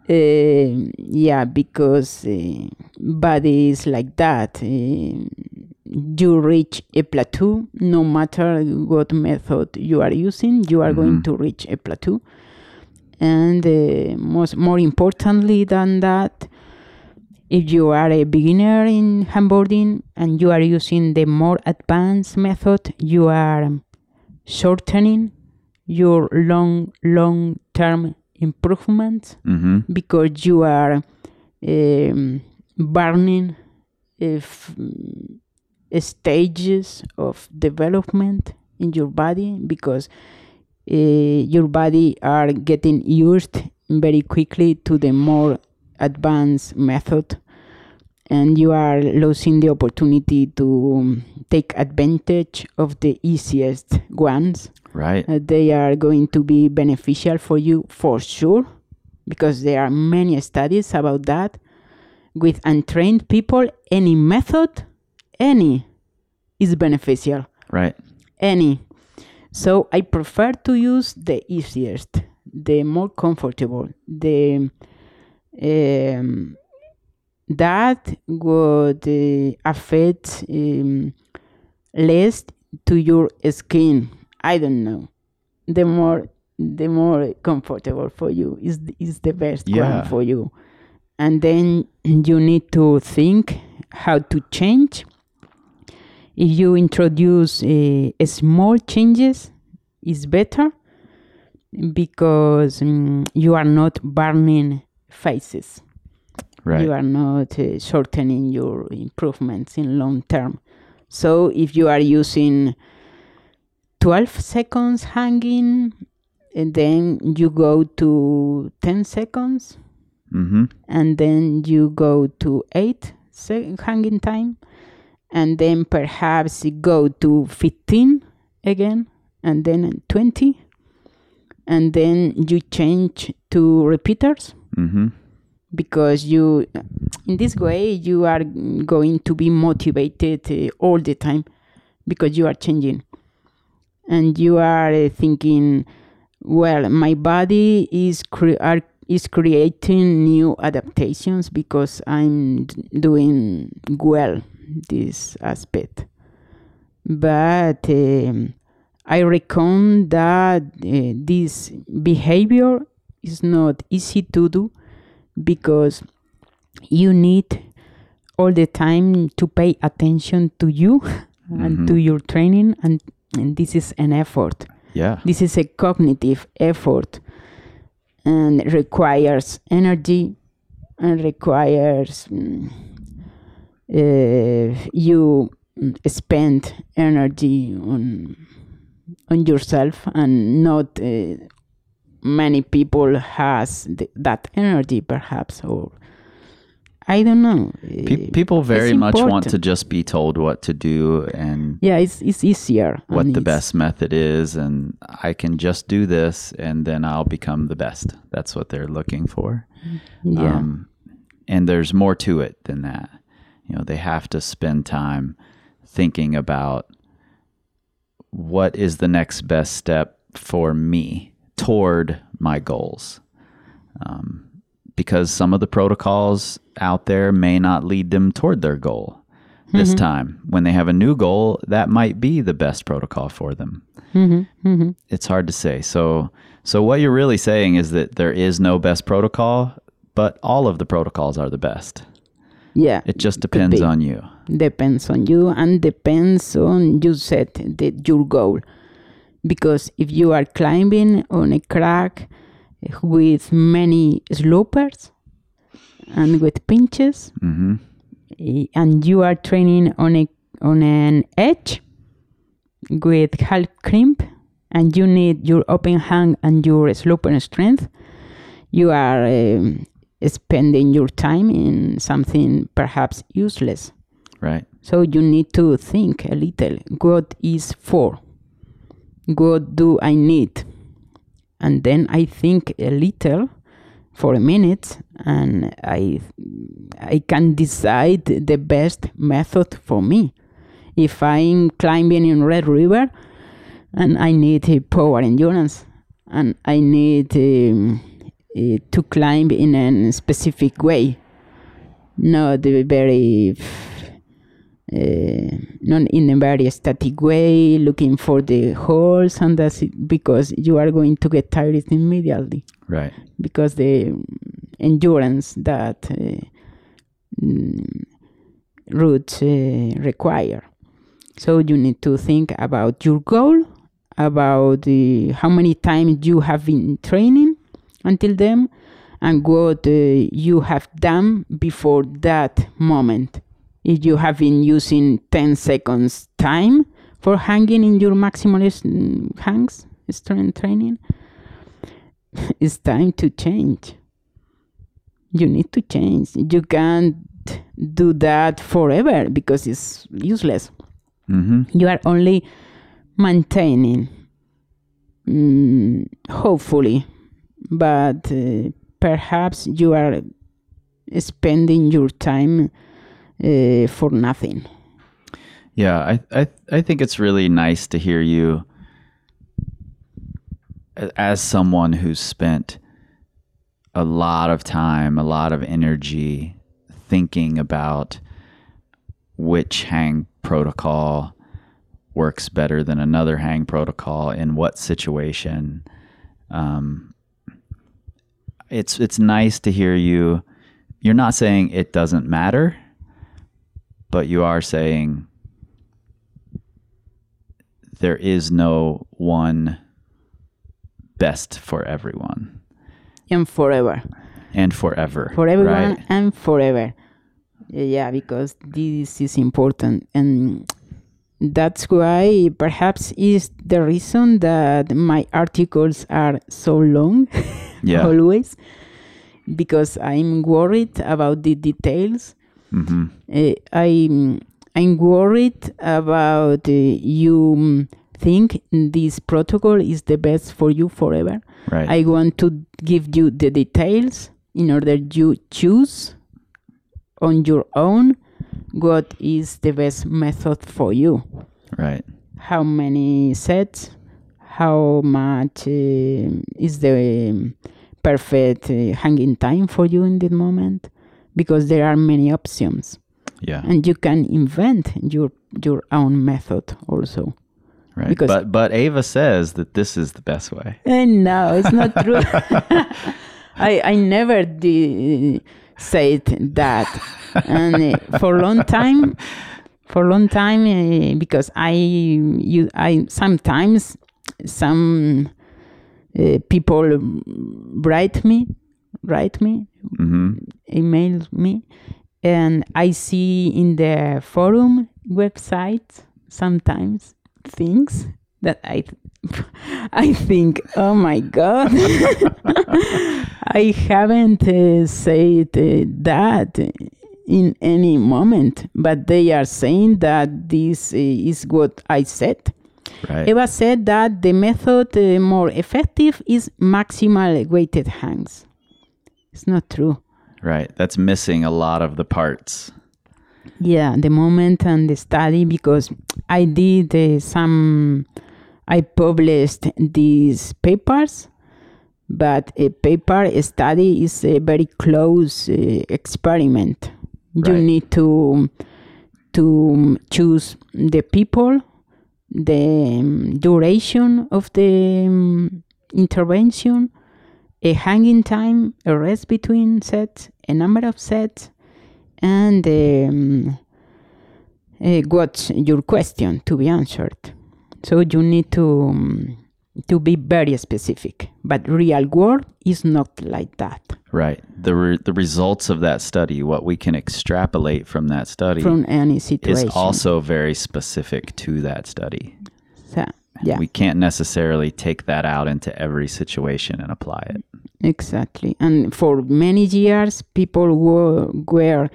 Uh, yeah, because uh, bodies like that, uh, you reach a plateau. No matter what method you are using, you are going to reach a plateau. And uh, most, more importantly than that, if you are a beginner in hangboarding and you are using the more advanced method, you are shortening your long, long term improvements Mm-hmm. because you are um, burning if, stages of development in your body because uh, your body are getting used very quickly to the more advanced method and you are losing the opportunity to um, take advantage of the easiest ones Right. uh, they are going to be beneficial for you for sure because there are many studies about that with untrained people any method any is beneficial Right. any so i prefer to use the easiest the more comfortable the um, that would uh, affect um, less to your skin i don't know. The more the more comfortable for you is the- is the best Yeah. one for you. And then you need to think how to change. If you introduce uh, small changes is better because mm, you are not burning faces. Right. you are not uh, shortening your improvements in long term. So if you are using 12 seconds hanging and then you go to 10 seconds mm-hmm. and then you go to 8 sec- hanging time and then perhaps you go to 15 again and then 20 and then you change to repeaters Mm-hmm. because you in this way you are going to be motivated uh, all the time because you are changing and you are uh, thinking well my body is cre- are, is creating new adaptations because i'm doing well this aspect. But um, i reckon that uh, this behavior is not easy to do because you need all the time to pay attention to you (laughs) and to your training and, and this is an effort Yeah. this is a cognitive effort and requires energy and requires mm, uh, you mm, spend energy on on yourself and not uh, many people has th- that energy perhaps or i don't know Pe- uh, people very it's much want to just be told what to do and yeah it's, it's easier what the best method is and I can just do this and then I'll become the best. That's what they're looking for. yeah Um, and there's more to it than that. You know, they have to spend time thinking about what is the next best step for me toward my goals. Um, because some of the protocols out there may not lead them toward their goal this mm-hmm. time. When they have a new goal, that might be the best protocol for them. Mm-hmm. Mm-hmm. It's hard to say. So, so what you're really saying is that there is no best protocol, but all of the protocols are the best. Yeah. It just depends on you. depends on you and depends on you set the, your goal because if you are climbing on a crack with many slopers and with pinches hmm eh, and you are training on a on an edge with half crimp and you need your open hand and your sloper strength you are um, spending your time in something perhaps useless Right. so you need to think a little what is for? What do I need? And then I think a little for a minute and I I can decide the best method for me. If I'm climbing in Red River and I need a power endurance and I need um, eh, to climb in a specific way, not very uh, not in a very static way, looking for the holes, and that's it, because you are going to get tired immediately Right. because the endurance that uh, mm, routes uh, require. So you need to think about your goal, about the, how many times you have been training until then, and what uh, you have done before that moment. If you have been using 10 seconds time for hanging in your maximalist mm, hangs, strength training, (laughs) it's time to change. You need to change. You can't do that forever because it's useless. hmm You are only maintaining, mm, hopefully, but uh, perhaps you are spending your time uh, for nothing. Yeah, I, I I think it's really nice to hear you as someone who's spent a lot of time, a lot of energy thinking about which hang protocol works better than another hang protocol in what situation. Um, it's it's nice to hear you. You're not saying it doesn't matter, but you are saying there is no one best for everyone And forever. and forever. for everyone right? and forever. Yeah, because this is important, and that's why perhaps is the reason that my articles are so long. (laughs) Yeah. always, because I'm worried about the details. Hmm Uh, I'm I'm worried about uh, you mm, think this protocol is the best for you forever. Right. I want to give you the details in order you choose on your own what is the best method for you. right. How many sets? How much uh, is the um, perfect uh, hanging time for you in that moment? Because there are many options, Yeah. and you can invent your your own method also. Right. because- but but Eva says that this is the best way. And no, it's not (laughs) true. I I never did said that, and uh, for a long time, for a long time, uh, because I you I sometimes some uh, people write me, write me, hmm email me, and I see in the forum website sometimes things that I (laughs) I think, oh my god, (laughs) I haven't uh, said uh, that in any moment, but they are saying that this uh, is what I said. Right. Eva said that the method uh, more effective is maximal weighted hangs. It's not true. Right. That's missing a lot of the parts. Yeah, the moment and the study because I did uh, some, I published these papers, but a paper a study is a very close uh, experiment. You need to to choose the people, the um, duration of the um, intervention, a hanging time, a rest between sets, a number of sets, and um, uh, what's your question to be answered. So you need to um, to be very specific. But real world is not like that. Right. The re- the results of that study, what we can extrapolate from that study, From any situation, is also very specific to that study. So, yeah, We can't necessarily take that out into every situation and apply it. exactly. And for many years, people were, were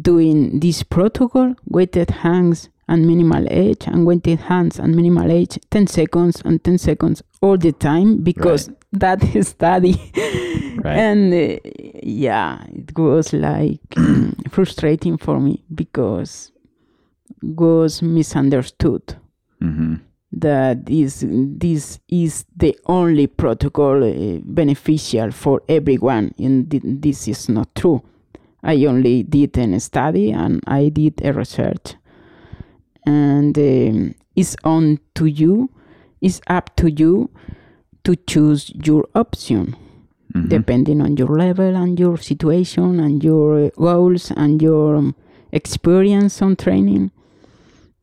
doing this protocol, weighted hangs and minimal edge, and weighted hangs and minimal edge, 10 seconds and 10 seconds all the time because that (laughs) study. Right. And uh, yeah, it was like (clears throat) frustrating for me because was misunderstood hmm that this this is the only protocol uh, beneficial for everyone and th- this is not true. I only did a study and i did a research. And um, it's on to you it's up to you to choose your option Mm-hmm. depending on your level and your situation and your uh, goals and your um, experience on training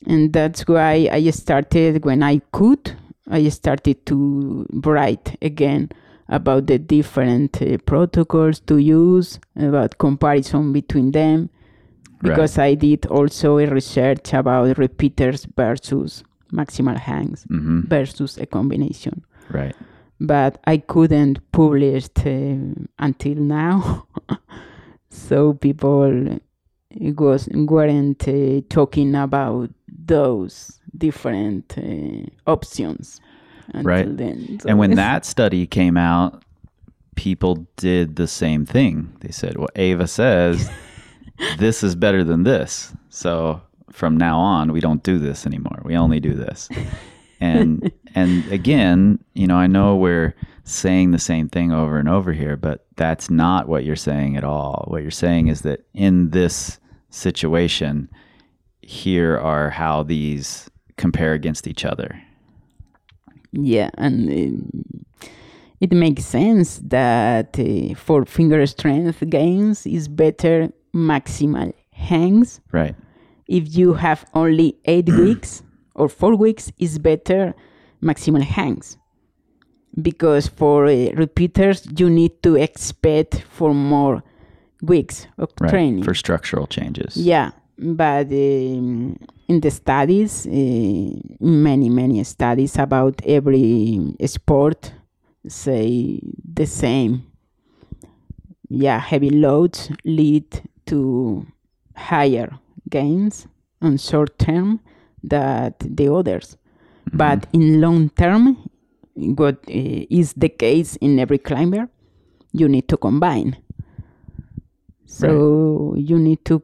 and that's why i started when i could i started to write again about the different uh, protocols to use about comparison between them because i did also a research about repeaters versus maximal hangs hmm versus a combination Right. but I couldn't publish uh, until now. (laughs) so people was weren't uh, talking about those different uh, options until Right. then. So And when (laughs) that study came out, people did the same thing. They said, "Well, Eva says (laughs) this is better than this." So from now on, we don't do this anymore. We only do this. And (laughs) and again, you know, I know we're saying the same thing over and over here, but that's not what you're saying at all. What you're saying is that in this situation, here are how these compare against each other. yeah, and uh, it makes sense that uh, for finger strength gains is better maximal hangs Right. if you have only eight (clears throat) weeks or four weeks is better maximal hangs because for uh, repeaters you need to expect for more weeks of Right. training For structural changes. yeah but um, in the studies uh, many many studies about every sport say the same. Yeah heavy loads lead to higher gains on short term than the others. But in long term what uh, is the case in every climber you need to combine. So you need to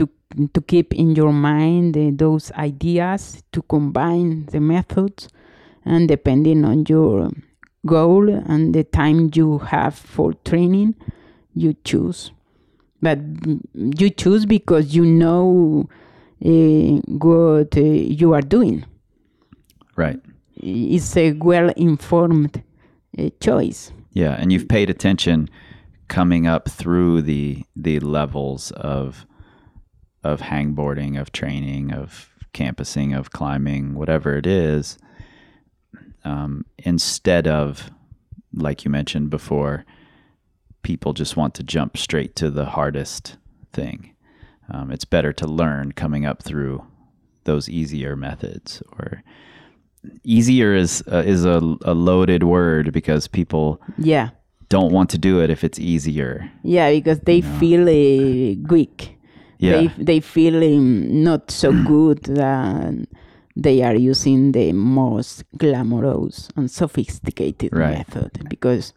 to to keep in your mind uh, those ideas to combine the methods and depending on your goal and the time you have for training you choose. But you choose because you know uh, what uh, you are doing. Right. it's a well informed uh, choice. Yeah, and you've paid attention coming up through the the levels of of hangboarding, of training, of campusing, of climbing, whatever it is, um, instead of like you mentioned before, people just want to jump straight to the hardest thing. Um, it's better to learn coming up through those easier methods or easier is uh, is a, a loaded word because people yeah don't want to do it if it's easier. yeah because they feel uh, weak Yeah. they, they feel um, not so (clears throat) good that they are using the most glamorous and sophisticated Right. method because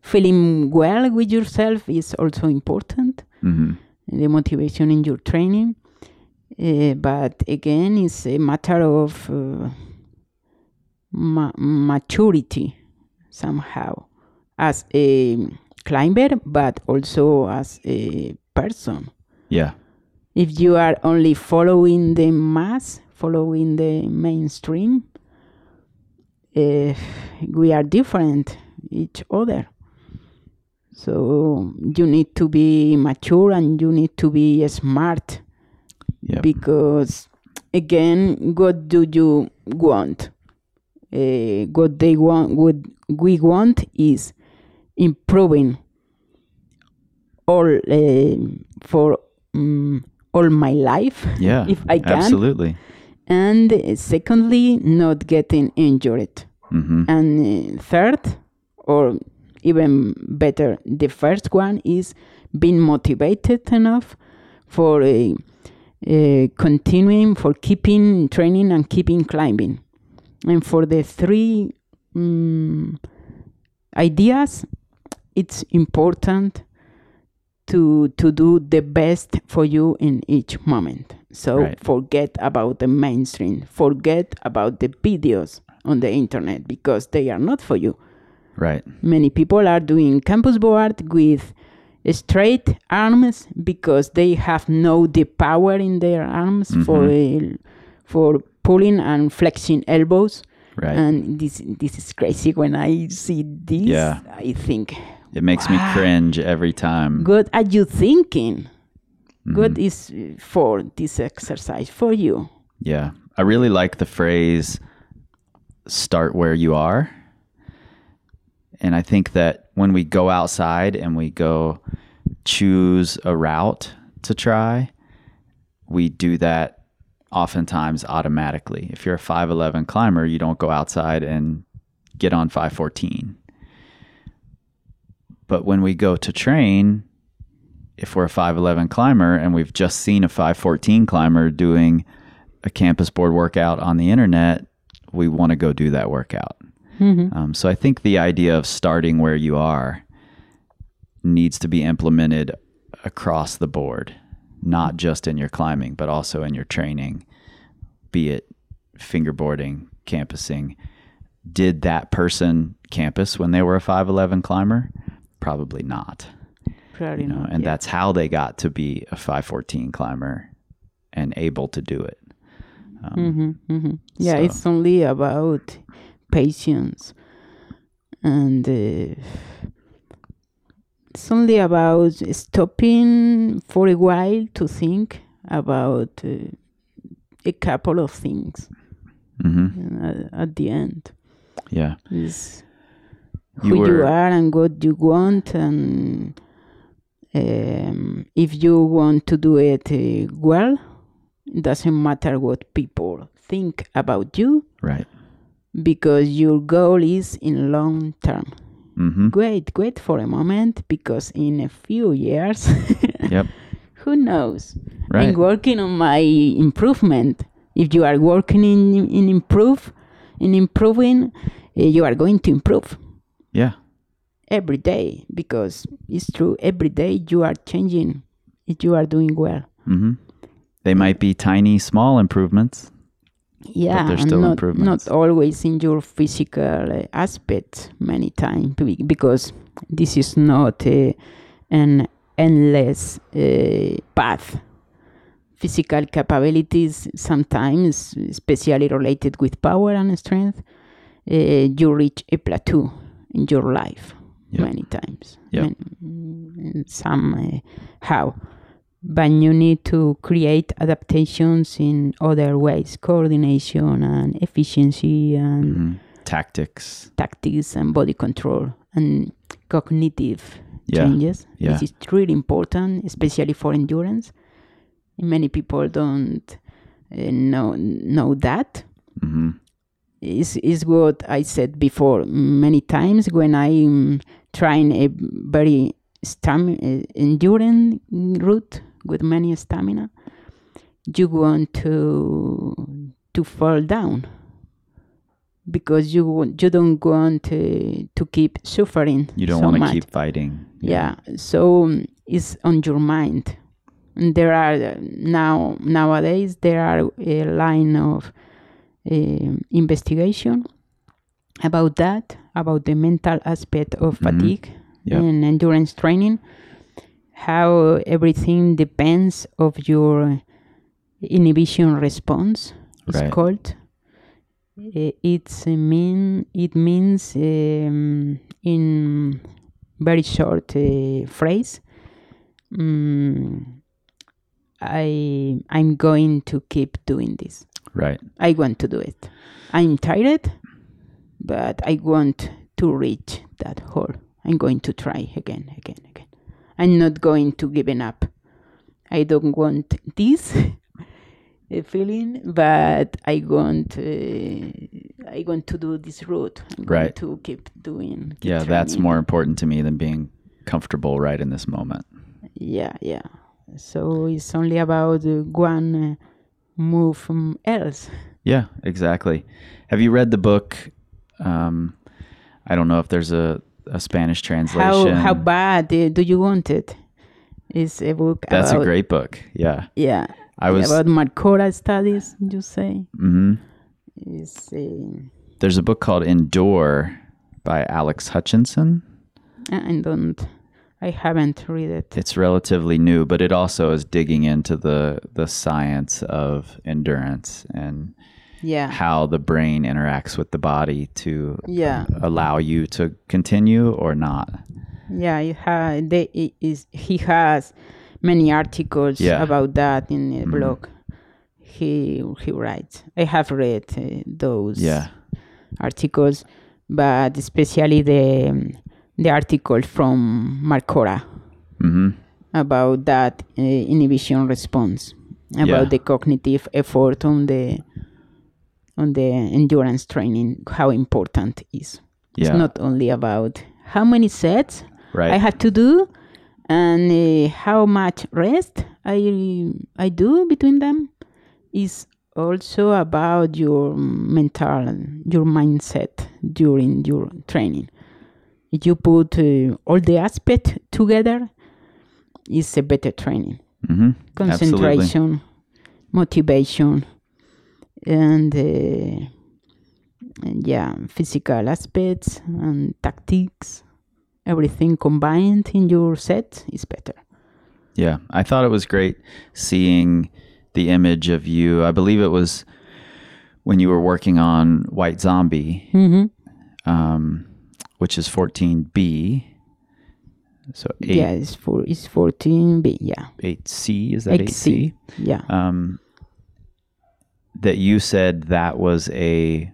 feeling well with yourself is also important. hmm The motivation in your training, Uh, but again, it's a matter of uh, ma- maturity somehow as a climber, but also as a person. Yeah. If you are only following the mass, following the mainstream, uh, we are different each other. So you need to be mature and you need to be smart Yep. because again, what do you want? Uh, what they want, what we want is improving all uh, for um, all my life Yeah. if I can. Absolutely. and uh, secondly not getting injured hmm and uh, third or even better the first one is being motivated enough for uh, uh, continuing for keeping training and keeping climbing and for the three um, ideas it's important to to do the best for you in each moment so Right. forget about the mainstream forget about the videos on the internet because they are not for you Right. many people are doing campus board with straight arms because they have no the power in their arms for uh, for pulling and flexing elbows Right. and this this is crazy when i see this Yeah. i think it makes me cringe every time. what are you thinking Mm-hmm. what is for this exercise for you Yeah. I really like the phrase start where you are. And I think that when we go outside and we go choose a route to try, we do that oftentimes automatically. If you're a 5'11 climber, you don't go outside and get on 514. But when we go to train, if we're a 5'11 climber and we've just seen a 514 climber doing a campus board workout on the internet, we want to go do that workout. Um, so I think the idea of starting where you are needs to be implemented across the board, not just in your climbing, but also in your training, be it fingerboarding, campusing. Did that person campus when they were a 5'11 climber? Probably not Probably you know, not, and yeah. that's how they got to be a 514 climber and able to do it. Um, yeah So- it's only about patience and uh, it's only about stopping for a while to think about uh, a couple of things mhm. at, at the end Yeah. is You who you are and what you want and um, if you want to do it uh, well it doesn't matter what people think about you Right. because your goal is in long term hmm wait wait for a moment because in a few years (laughs) Yep. who knows Right. i'm working on my improvement if you are working in in improve in improving uh, you are going to improve Yeah. every day because it's true every day you are changing if you are doing well hmm They might be tiny, small improvements. yeah they're still not, improvements. not always in your physical uh, aspect many times because this is not uh, an endless uh, path physical capabilities sometimes especially related with power and strength uh, you reach a plateau in your life many times Yep. Man- some uh, how but you need to create adaptations in other ways coordination and efficiency and hmm Tactics. tactics and body control and cognitive Yeah. changes Yeah. this is really important especially for endurance many people don't uh, know know that hmm is is what I said before many times when I'm trying a very stam- uh, enduring route with many stamina. You want to to fall down because you you don't want uh, to keep suffering. You don't so want to keep fighting. yeah so um, it's on your mind and there are uh, now nowadays there are a line of investigation about that about the mental aspect of fatigue Yep. and endurance training how everything depends of your inhibition response it's called. Uh, it's mean it means um, in very short uh, phrase mm, i i'm going to keep doing this Right. i want to do it. I'm tired but i want to reach that goal i'm going to try again again again. I'm not going to give it up. I don't want this uh, (laughs) feeling but i want uh, i want to do this route. I'm going Right. to keep doing keep Yeah, that's more important to me than being comfortable right in this moment. yeah yeah. So it's only about uh, one uh, move from else Yeah, exactly. Have you read the book? Um, I don't know if there's a, a Spanish translation. how bad uh, do you want it's a book That's about, a great book. Yeah. yeah I was. about Marcora studies you say Mm-hmm. is uh, There's a book called Endure by Alex Hutchinson. I don't I haven't read it It's relatively new, but it also is digging into the the science of endurance and yeah how the brain interacts with the body to yeah allow you to continue or not. yeah it ha- they, it is he has many articles Yeah. about that in the Mhm. blog he he writes I have read uh, those Yeah. articles but especially the um, the article from Marcora hmm about that uh, inhibition response about Yeah. the cognitive effort on the on the endurance training how important it is Yeah. it's not only about how many sets right. i have to do and uh, how much rest i i do between them is also about your mental your mindset during your training you put uh, all the aspect together it's a better training. Hmm concentration motivation and uh, and yeah physical aspects and tactics everything combined in your set is better. Yeah, I thought it was great seeing the image of you. I believe it was when you were working on White Zombie, mm-hmm. um, which is 14B. So 8, yeah it's for it's 14b yeah 8C, is that 8C? 8C. yeah Um, that you said that was a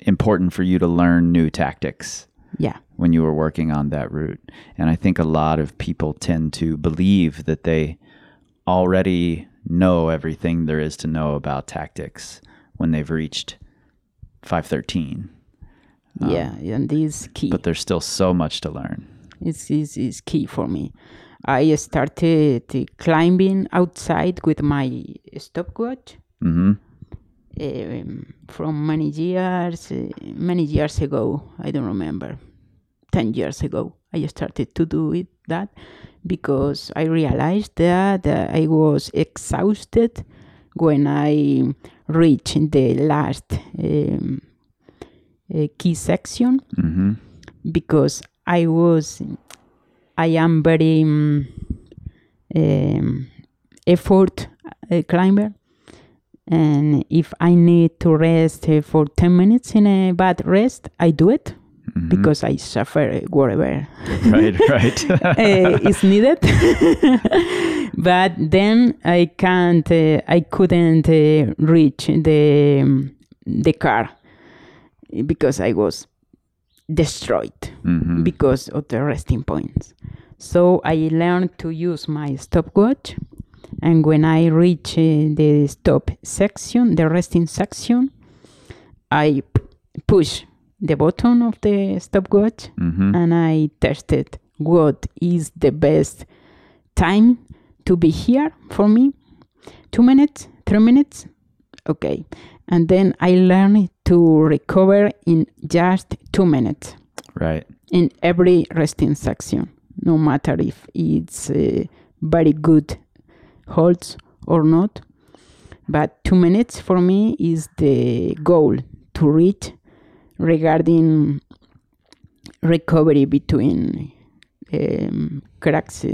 important for you to learn new tactics yeah when you were working on that route. And I think a lot of people tend to believe that they already know everything there is to know about tactics when they've reached 513. Yeah and this is key But there's still so much to learn. It's, is is key for me. I started climbing outside with my stopwatch hmm um, from many years, uh, many years ago. I don't remember. Ten years ago, I started to do it that because I realized that uh, I was exhausted when I reached the last um, uh, key section hmm because I was, I am very um, um, effort uh, climber, and if I need to rest for ten minutes in a bad rest, I do it Mhm. because I suffer whatever (laughs) right, right. (laughs) uh, is needed. (laughs) but then I can't, uh, I couldn't uh, reach the um, the car because I was destroyed Mhm. because of the resting points. So I learned to use my stopwatch, and when I reach uh, the stop section, the resting section, I p- push the button of the stopwatch Mhm. and I tested what is the best time to be here for me. Two minutes, three minutes, okay. And then I learned to recover in just two minutes Right. in every resting section, no matter if it's uh, very good holds or not. But two minutes for me is the goal to reach regarding recovery between um, cracks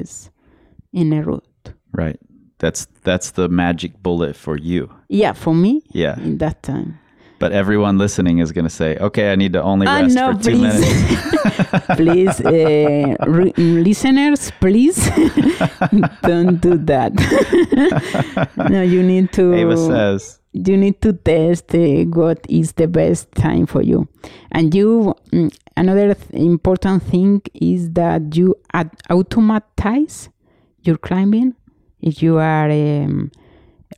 in a root. Right. That's that's the magic bullet for you. Yeah, for me, Yeah. in that time. But everyone listening is going to say, "Okay, I need to only rest no, for 2 please. minutes." (laughs) please, uh, re- listeners, please (laughs) don't do that. (laughs) no, you need to. Eva says, you need to test uh, what is the best time for you and you mm, another th- important thing is that you ad- automatize your climbing if you are um,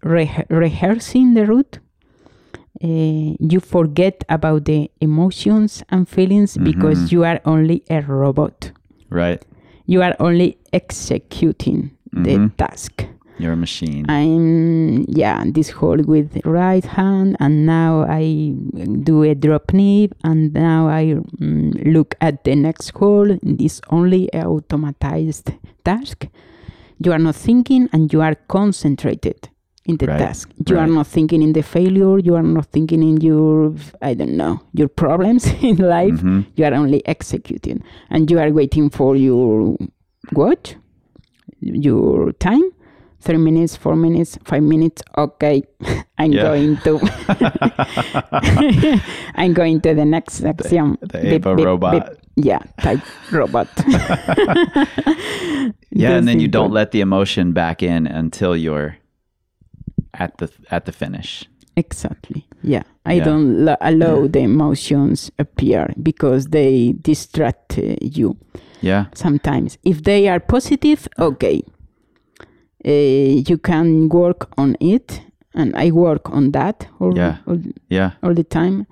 re- rehearsing the route uh, you forget about the emotions and feelings because you are only a robot. Right. you are only executing the task. You're a machine. I'm yeah this hold with right hand and now I do a drop knee and now I mm, look at the next hole. It's only a automatized task. You are not thinking and you are concentrated in the Right, task. You are not thinking in the failure you are not thinking in your I don't know your problems (laughs) in life. Mm-hmm. you are only executing. And you are waiting for your watch your time three minutes four minutes five minutes. Okay (laughs) i'm Yeah. going to (laughs) i'm going to the next section the Eva robot. yeah type robot. Yeah, and then you don't let the emotion back in until you're at the at the finish. exactly yeah i Yeah. don't lo- allow the emotions appear because they distract uh, you Yeah. sometimes. If they are positive, okay, uh, you can work on it, and I work on that all, Yeah. all, Yeah. all the time.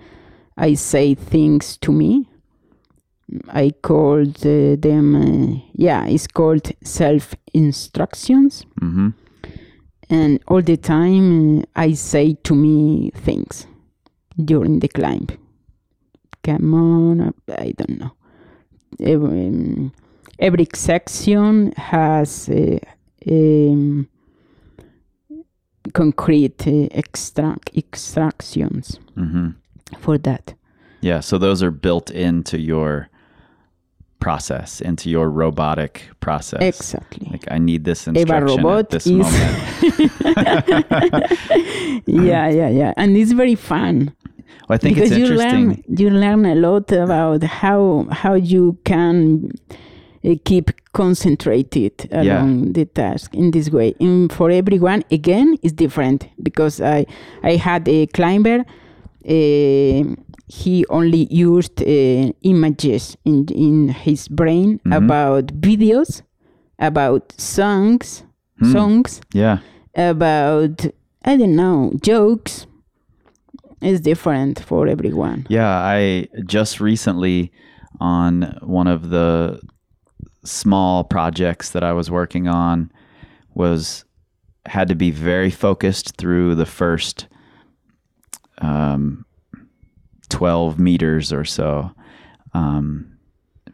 I say things to me. I called uh, them, uh, yeah, it's called self instructions, Mm-hmm. And all the time I say to me things during the climb. Come on, I don't know every, um, every section has uh, um, concrete uh, extract extractions Mm-hmm. for that. Yeah. So those are built into your process, into your robotic process. Exactly. Like I need this Eva instruction robot at this is- moment. (laughs) (laughs) yeah, yeah, yeah, and it's very fun Well, I think because it's you interesting. learn you learn a lot about how how you can uh, keep concentrated Yeah. the task in this way. And for everyone, again, it's different because I I had a climber. Uh, he only used uh, images in in his brain Mhm. about videos, about songs, Hmm. songs, Yeah. about I don't know jokes. It's different for everyone. Yeah, I just recently on one of the small projects that I was working on was had to be very focused through the first um, 12 meters or so. Um,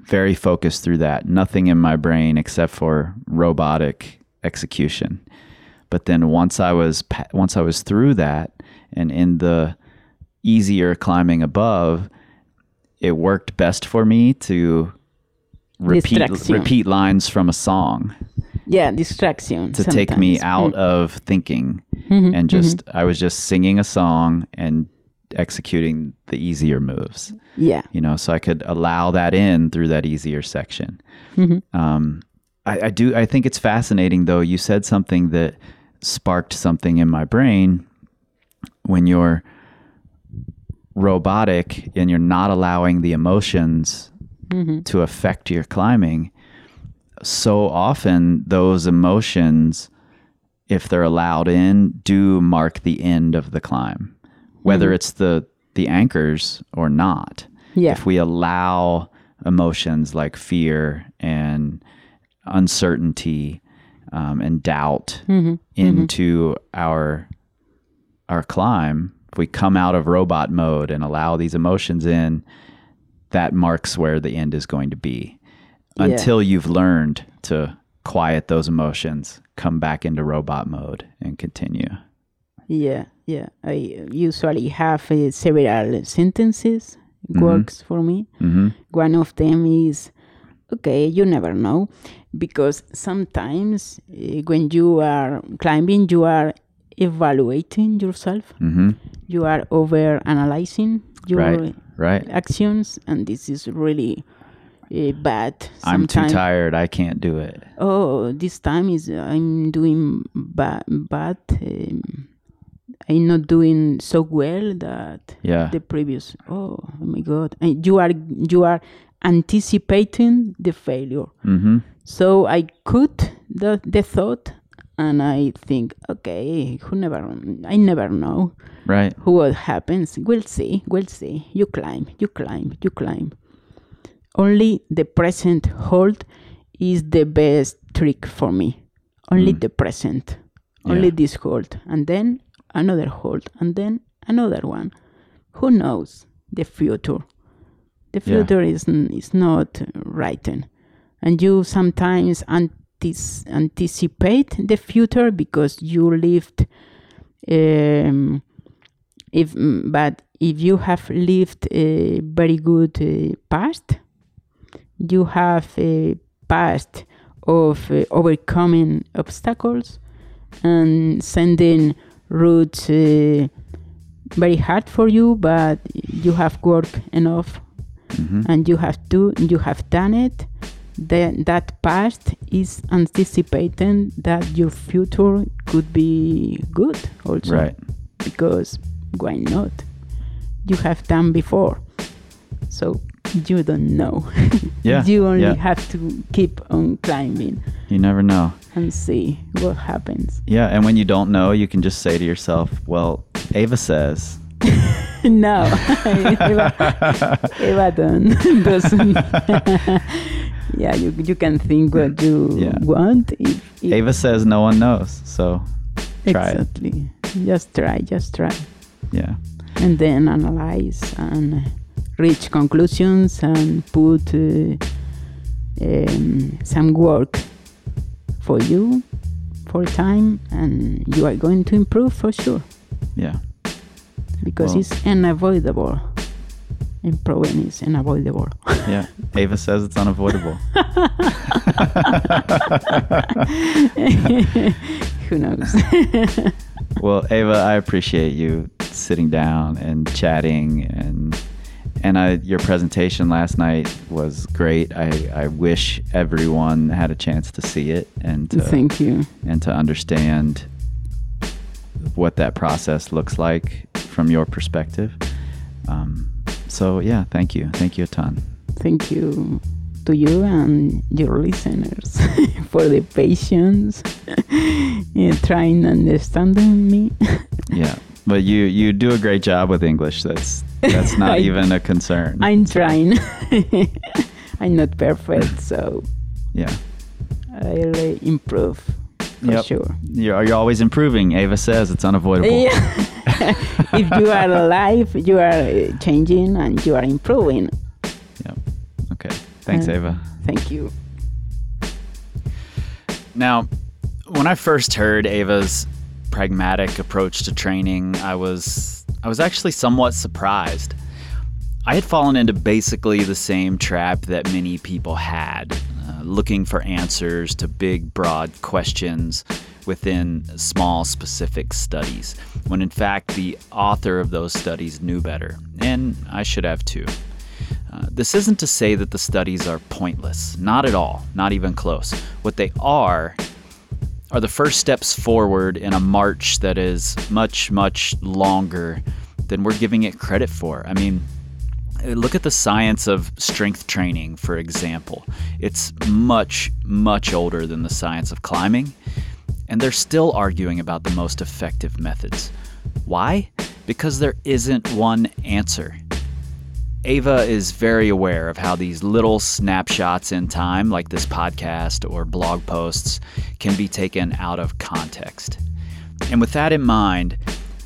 very focused through that. Nothing in my brain except for robotic execution. But then once I was once I was through that and in the easier climbing above, it worked best for me to repeat repeat lines from a song Yeah, distraction to take me out Mm. of thinking Mhm, and just I was just singing a song and executing the easier moves. yeah. You know, so I could allow that in through that easier section. Mhm. Um, I, I do. I think it's fascinating, though. You said something that sparked something in my brain when you're robotic and you're not allowing the emotions Mhm. to affect your climbing. So often, those emotions, if they're allowed in, do mark the end of the climb, whether it's the the anchors or not Yeah. if we allow emotions like fear and uncertainty um, and doubt Mm-hmm. into our our climb if we come out of robot mode and allow these emotions in, that marks where the end is going to be. Yeah. Until you've learned to quiet those emotions, come back into robot mode and continue. Yeah, yeah. I usually have uh, several sentences. It Works for me. hmm One of them is, okay, you never know, because sometimes uh, when you are climbing, you are evaluating yourself. hmm You are over analyzing your Right. Right. actions, and this is really uh, bad. I'm too tired. I can't do it. oh this time is i'm doing bad bad um, i'm not doing so well that Yeah. the previous oh, oh my god and you are you are anticipating the failure hmm so i quit the, the thought and i think okay who never i never know Right. who what happens we'll see we'll see you climb you climb you climb only the present hold is the best trick for me. Only the present. Only Yeah. this hold and then another hold and then another one. Who knows? The future. The Yeah. future is, n- is not written. And you sometimes antis- anticipate the future because you lived um, if mm, but if you have lived a very good uh, past you have a past of uh, overcoming obstacles and sending routes uh, very hard for you but you have worked enough. Hmm and you have to you have done it. Then that past is anticipating that your future could be good also. Right. because why not? You have done before. So you don't know (laughs) Yeah. you only yeah. have to keep on climbing You never know. and see what happens Yeah. And when you don't know, you can just say to yourself, well, Eva says. (laughs) no (laughs) Eva, Eva don't, doesn't yeah you, you can think what you Yeah. want if, if Eva says no one knows. So try it. exactly just try just try Yeah. and then analyze and reach conclusions and put uh, um, some work for you for time and you are going to improve for sure Yeah. because Well- it's unavoidable improving is unavoidable (laughs) Yeah. Eva says it's unavoidable. (laughs) (laughs) who knows Well, Eva, I appreciate you sitting down and chatting and and I your presentation last night was great. I, I wish everyone had a chance to see it and to thank you and to understand what that process looks like from your perspective. Um, so yeah, thank you, thank you a ton. thank you to you and your listeners (laughs) for the patience (laughs) in trying understanding me (laughs) Yeah, but you you do a great job with English. That's that's not (laughs) I- even a concern. i'm trying (laughs) i'm not perfect so yeah, i'll uh, improve for Yep. sure you're you're always improving. Eva says it's unavoidable. Yeah. (laughs) if you are alive you are uh, changing and you are improving Yep. Okay. Thanks, Uh, Eva. thank you Now, when I first heard Eva's pragmatic approach to training, I was I was actually somewhat surprised. I had fallen into basically the same trap that many people had, uh, looking for answers to big, broad questions within small, specific studies, when in fact the author of those studies knew better, and I should have too. Uh, this isn't to say that the studies are pointless, not at all, not even close. What they are are the first steps forward in a march that is much, much longer than we're giving it credit for. I mean, look at the science of strength training, for example. It's much, much older than the science of climbing, and they're still arguing about the most effective methods. Why? Because there isn't one answer. Eva is very aware of how these little snapshots in time, like this podcast or blog posts, can be taken out of context. And with that in mind,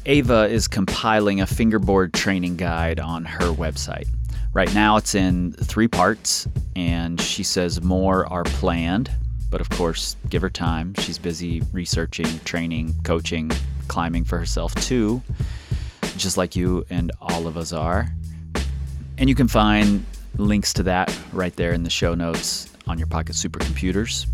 Eva is compiling a fingerboard training guide on her website. Right now, it's in three parts, and she says more are planned. But of course, give her time. She's busy researching, training, coaching, climbing for herself too, just like you and all of us are. And you can find links to that right there in the show notes on your Pocket Supercomputers.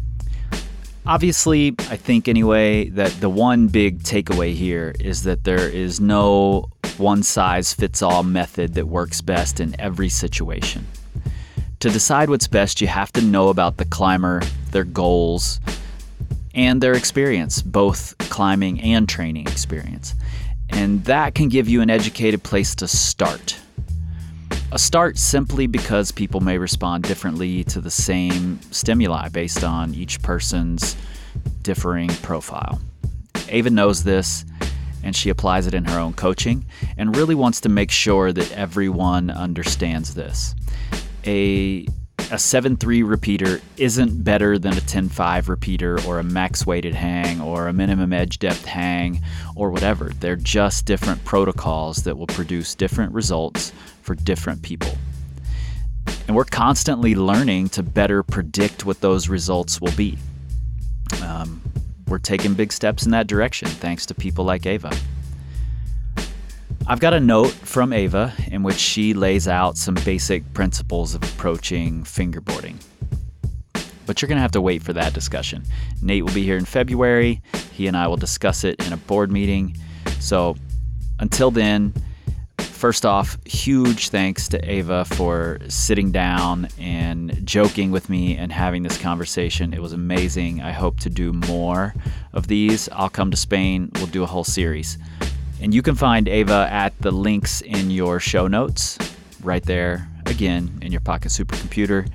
Obviously, I think anyway that the one big takeaway here is that there is no one size fits all method that works best in every situation. To decide what's best, you have to know about the climber, their goals, and their experience, both climbing and training experience. And that can give you an educated place to start. A start simply because people may respond differently to the same stimuli based on each person's differing profile. Eva knows this and she applies it in her own coaching and really wants to make sure that everyone understands this. A a 7-3 repeater isn't better than a 10-5 repeater or a max weighted hang or a minimum edge depth hang or whatever. They're just different protocols that will produce different results for different people. And we're constantly learning to better predict what those results will be. Um, we're taking big steps in that direction thanks to people like Eva. I've got a note from Eva in which she lays out some basic principles of approaching fingerboarding. But you're going to have to wait for that discussion. Nate will be here in February. He and I will discuss it in a board meeting. So until then, first off, huge thanks to Eva for sitting down and joking with me and having this conversation. It was amazing. I hope to do more of these. I'll come to Spain, we'll do a whole series. And you can find Eva at the links in your show notes, right there, again, in your pocket supercomputer.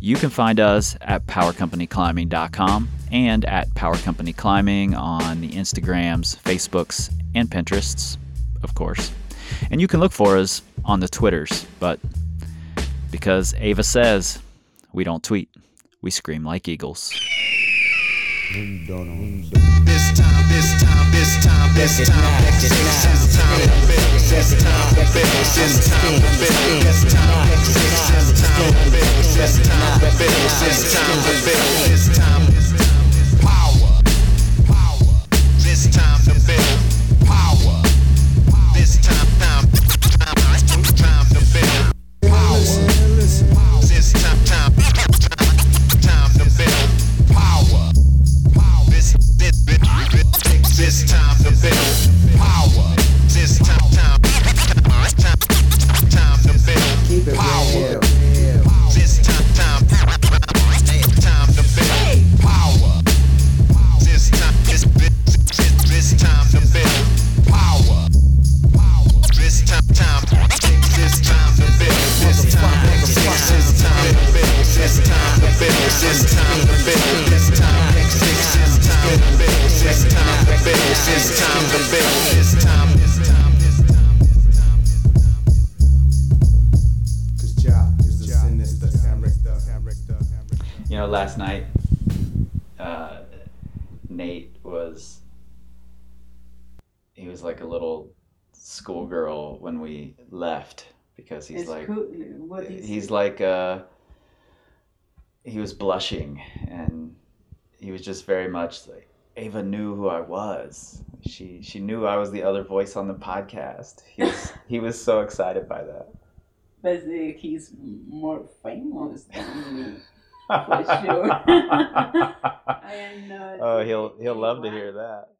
You can find us at powercompanyclimbing.com and at Power Company Climbing on the Instagrams, Facebooks, and Pinterests, of course. And you can look for us on the Twitters, but because Eva says we don't tweet, we scream like eagles. Time, time, time, this time, this time, this time, this time, this time, this time, this time, this time, this time, this time, this time, schoolgirl when we left because he's like. He's like, uh. He was blushing and he was just very much like. Eva knew who I was. She she knew I was the other voice on the podcast. He was (laughs) he was so excited by that. But uh, he's more famous than me, (laughs) for sure. (laughs) I am not. Oh, he'll he'll love to hear that.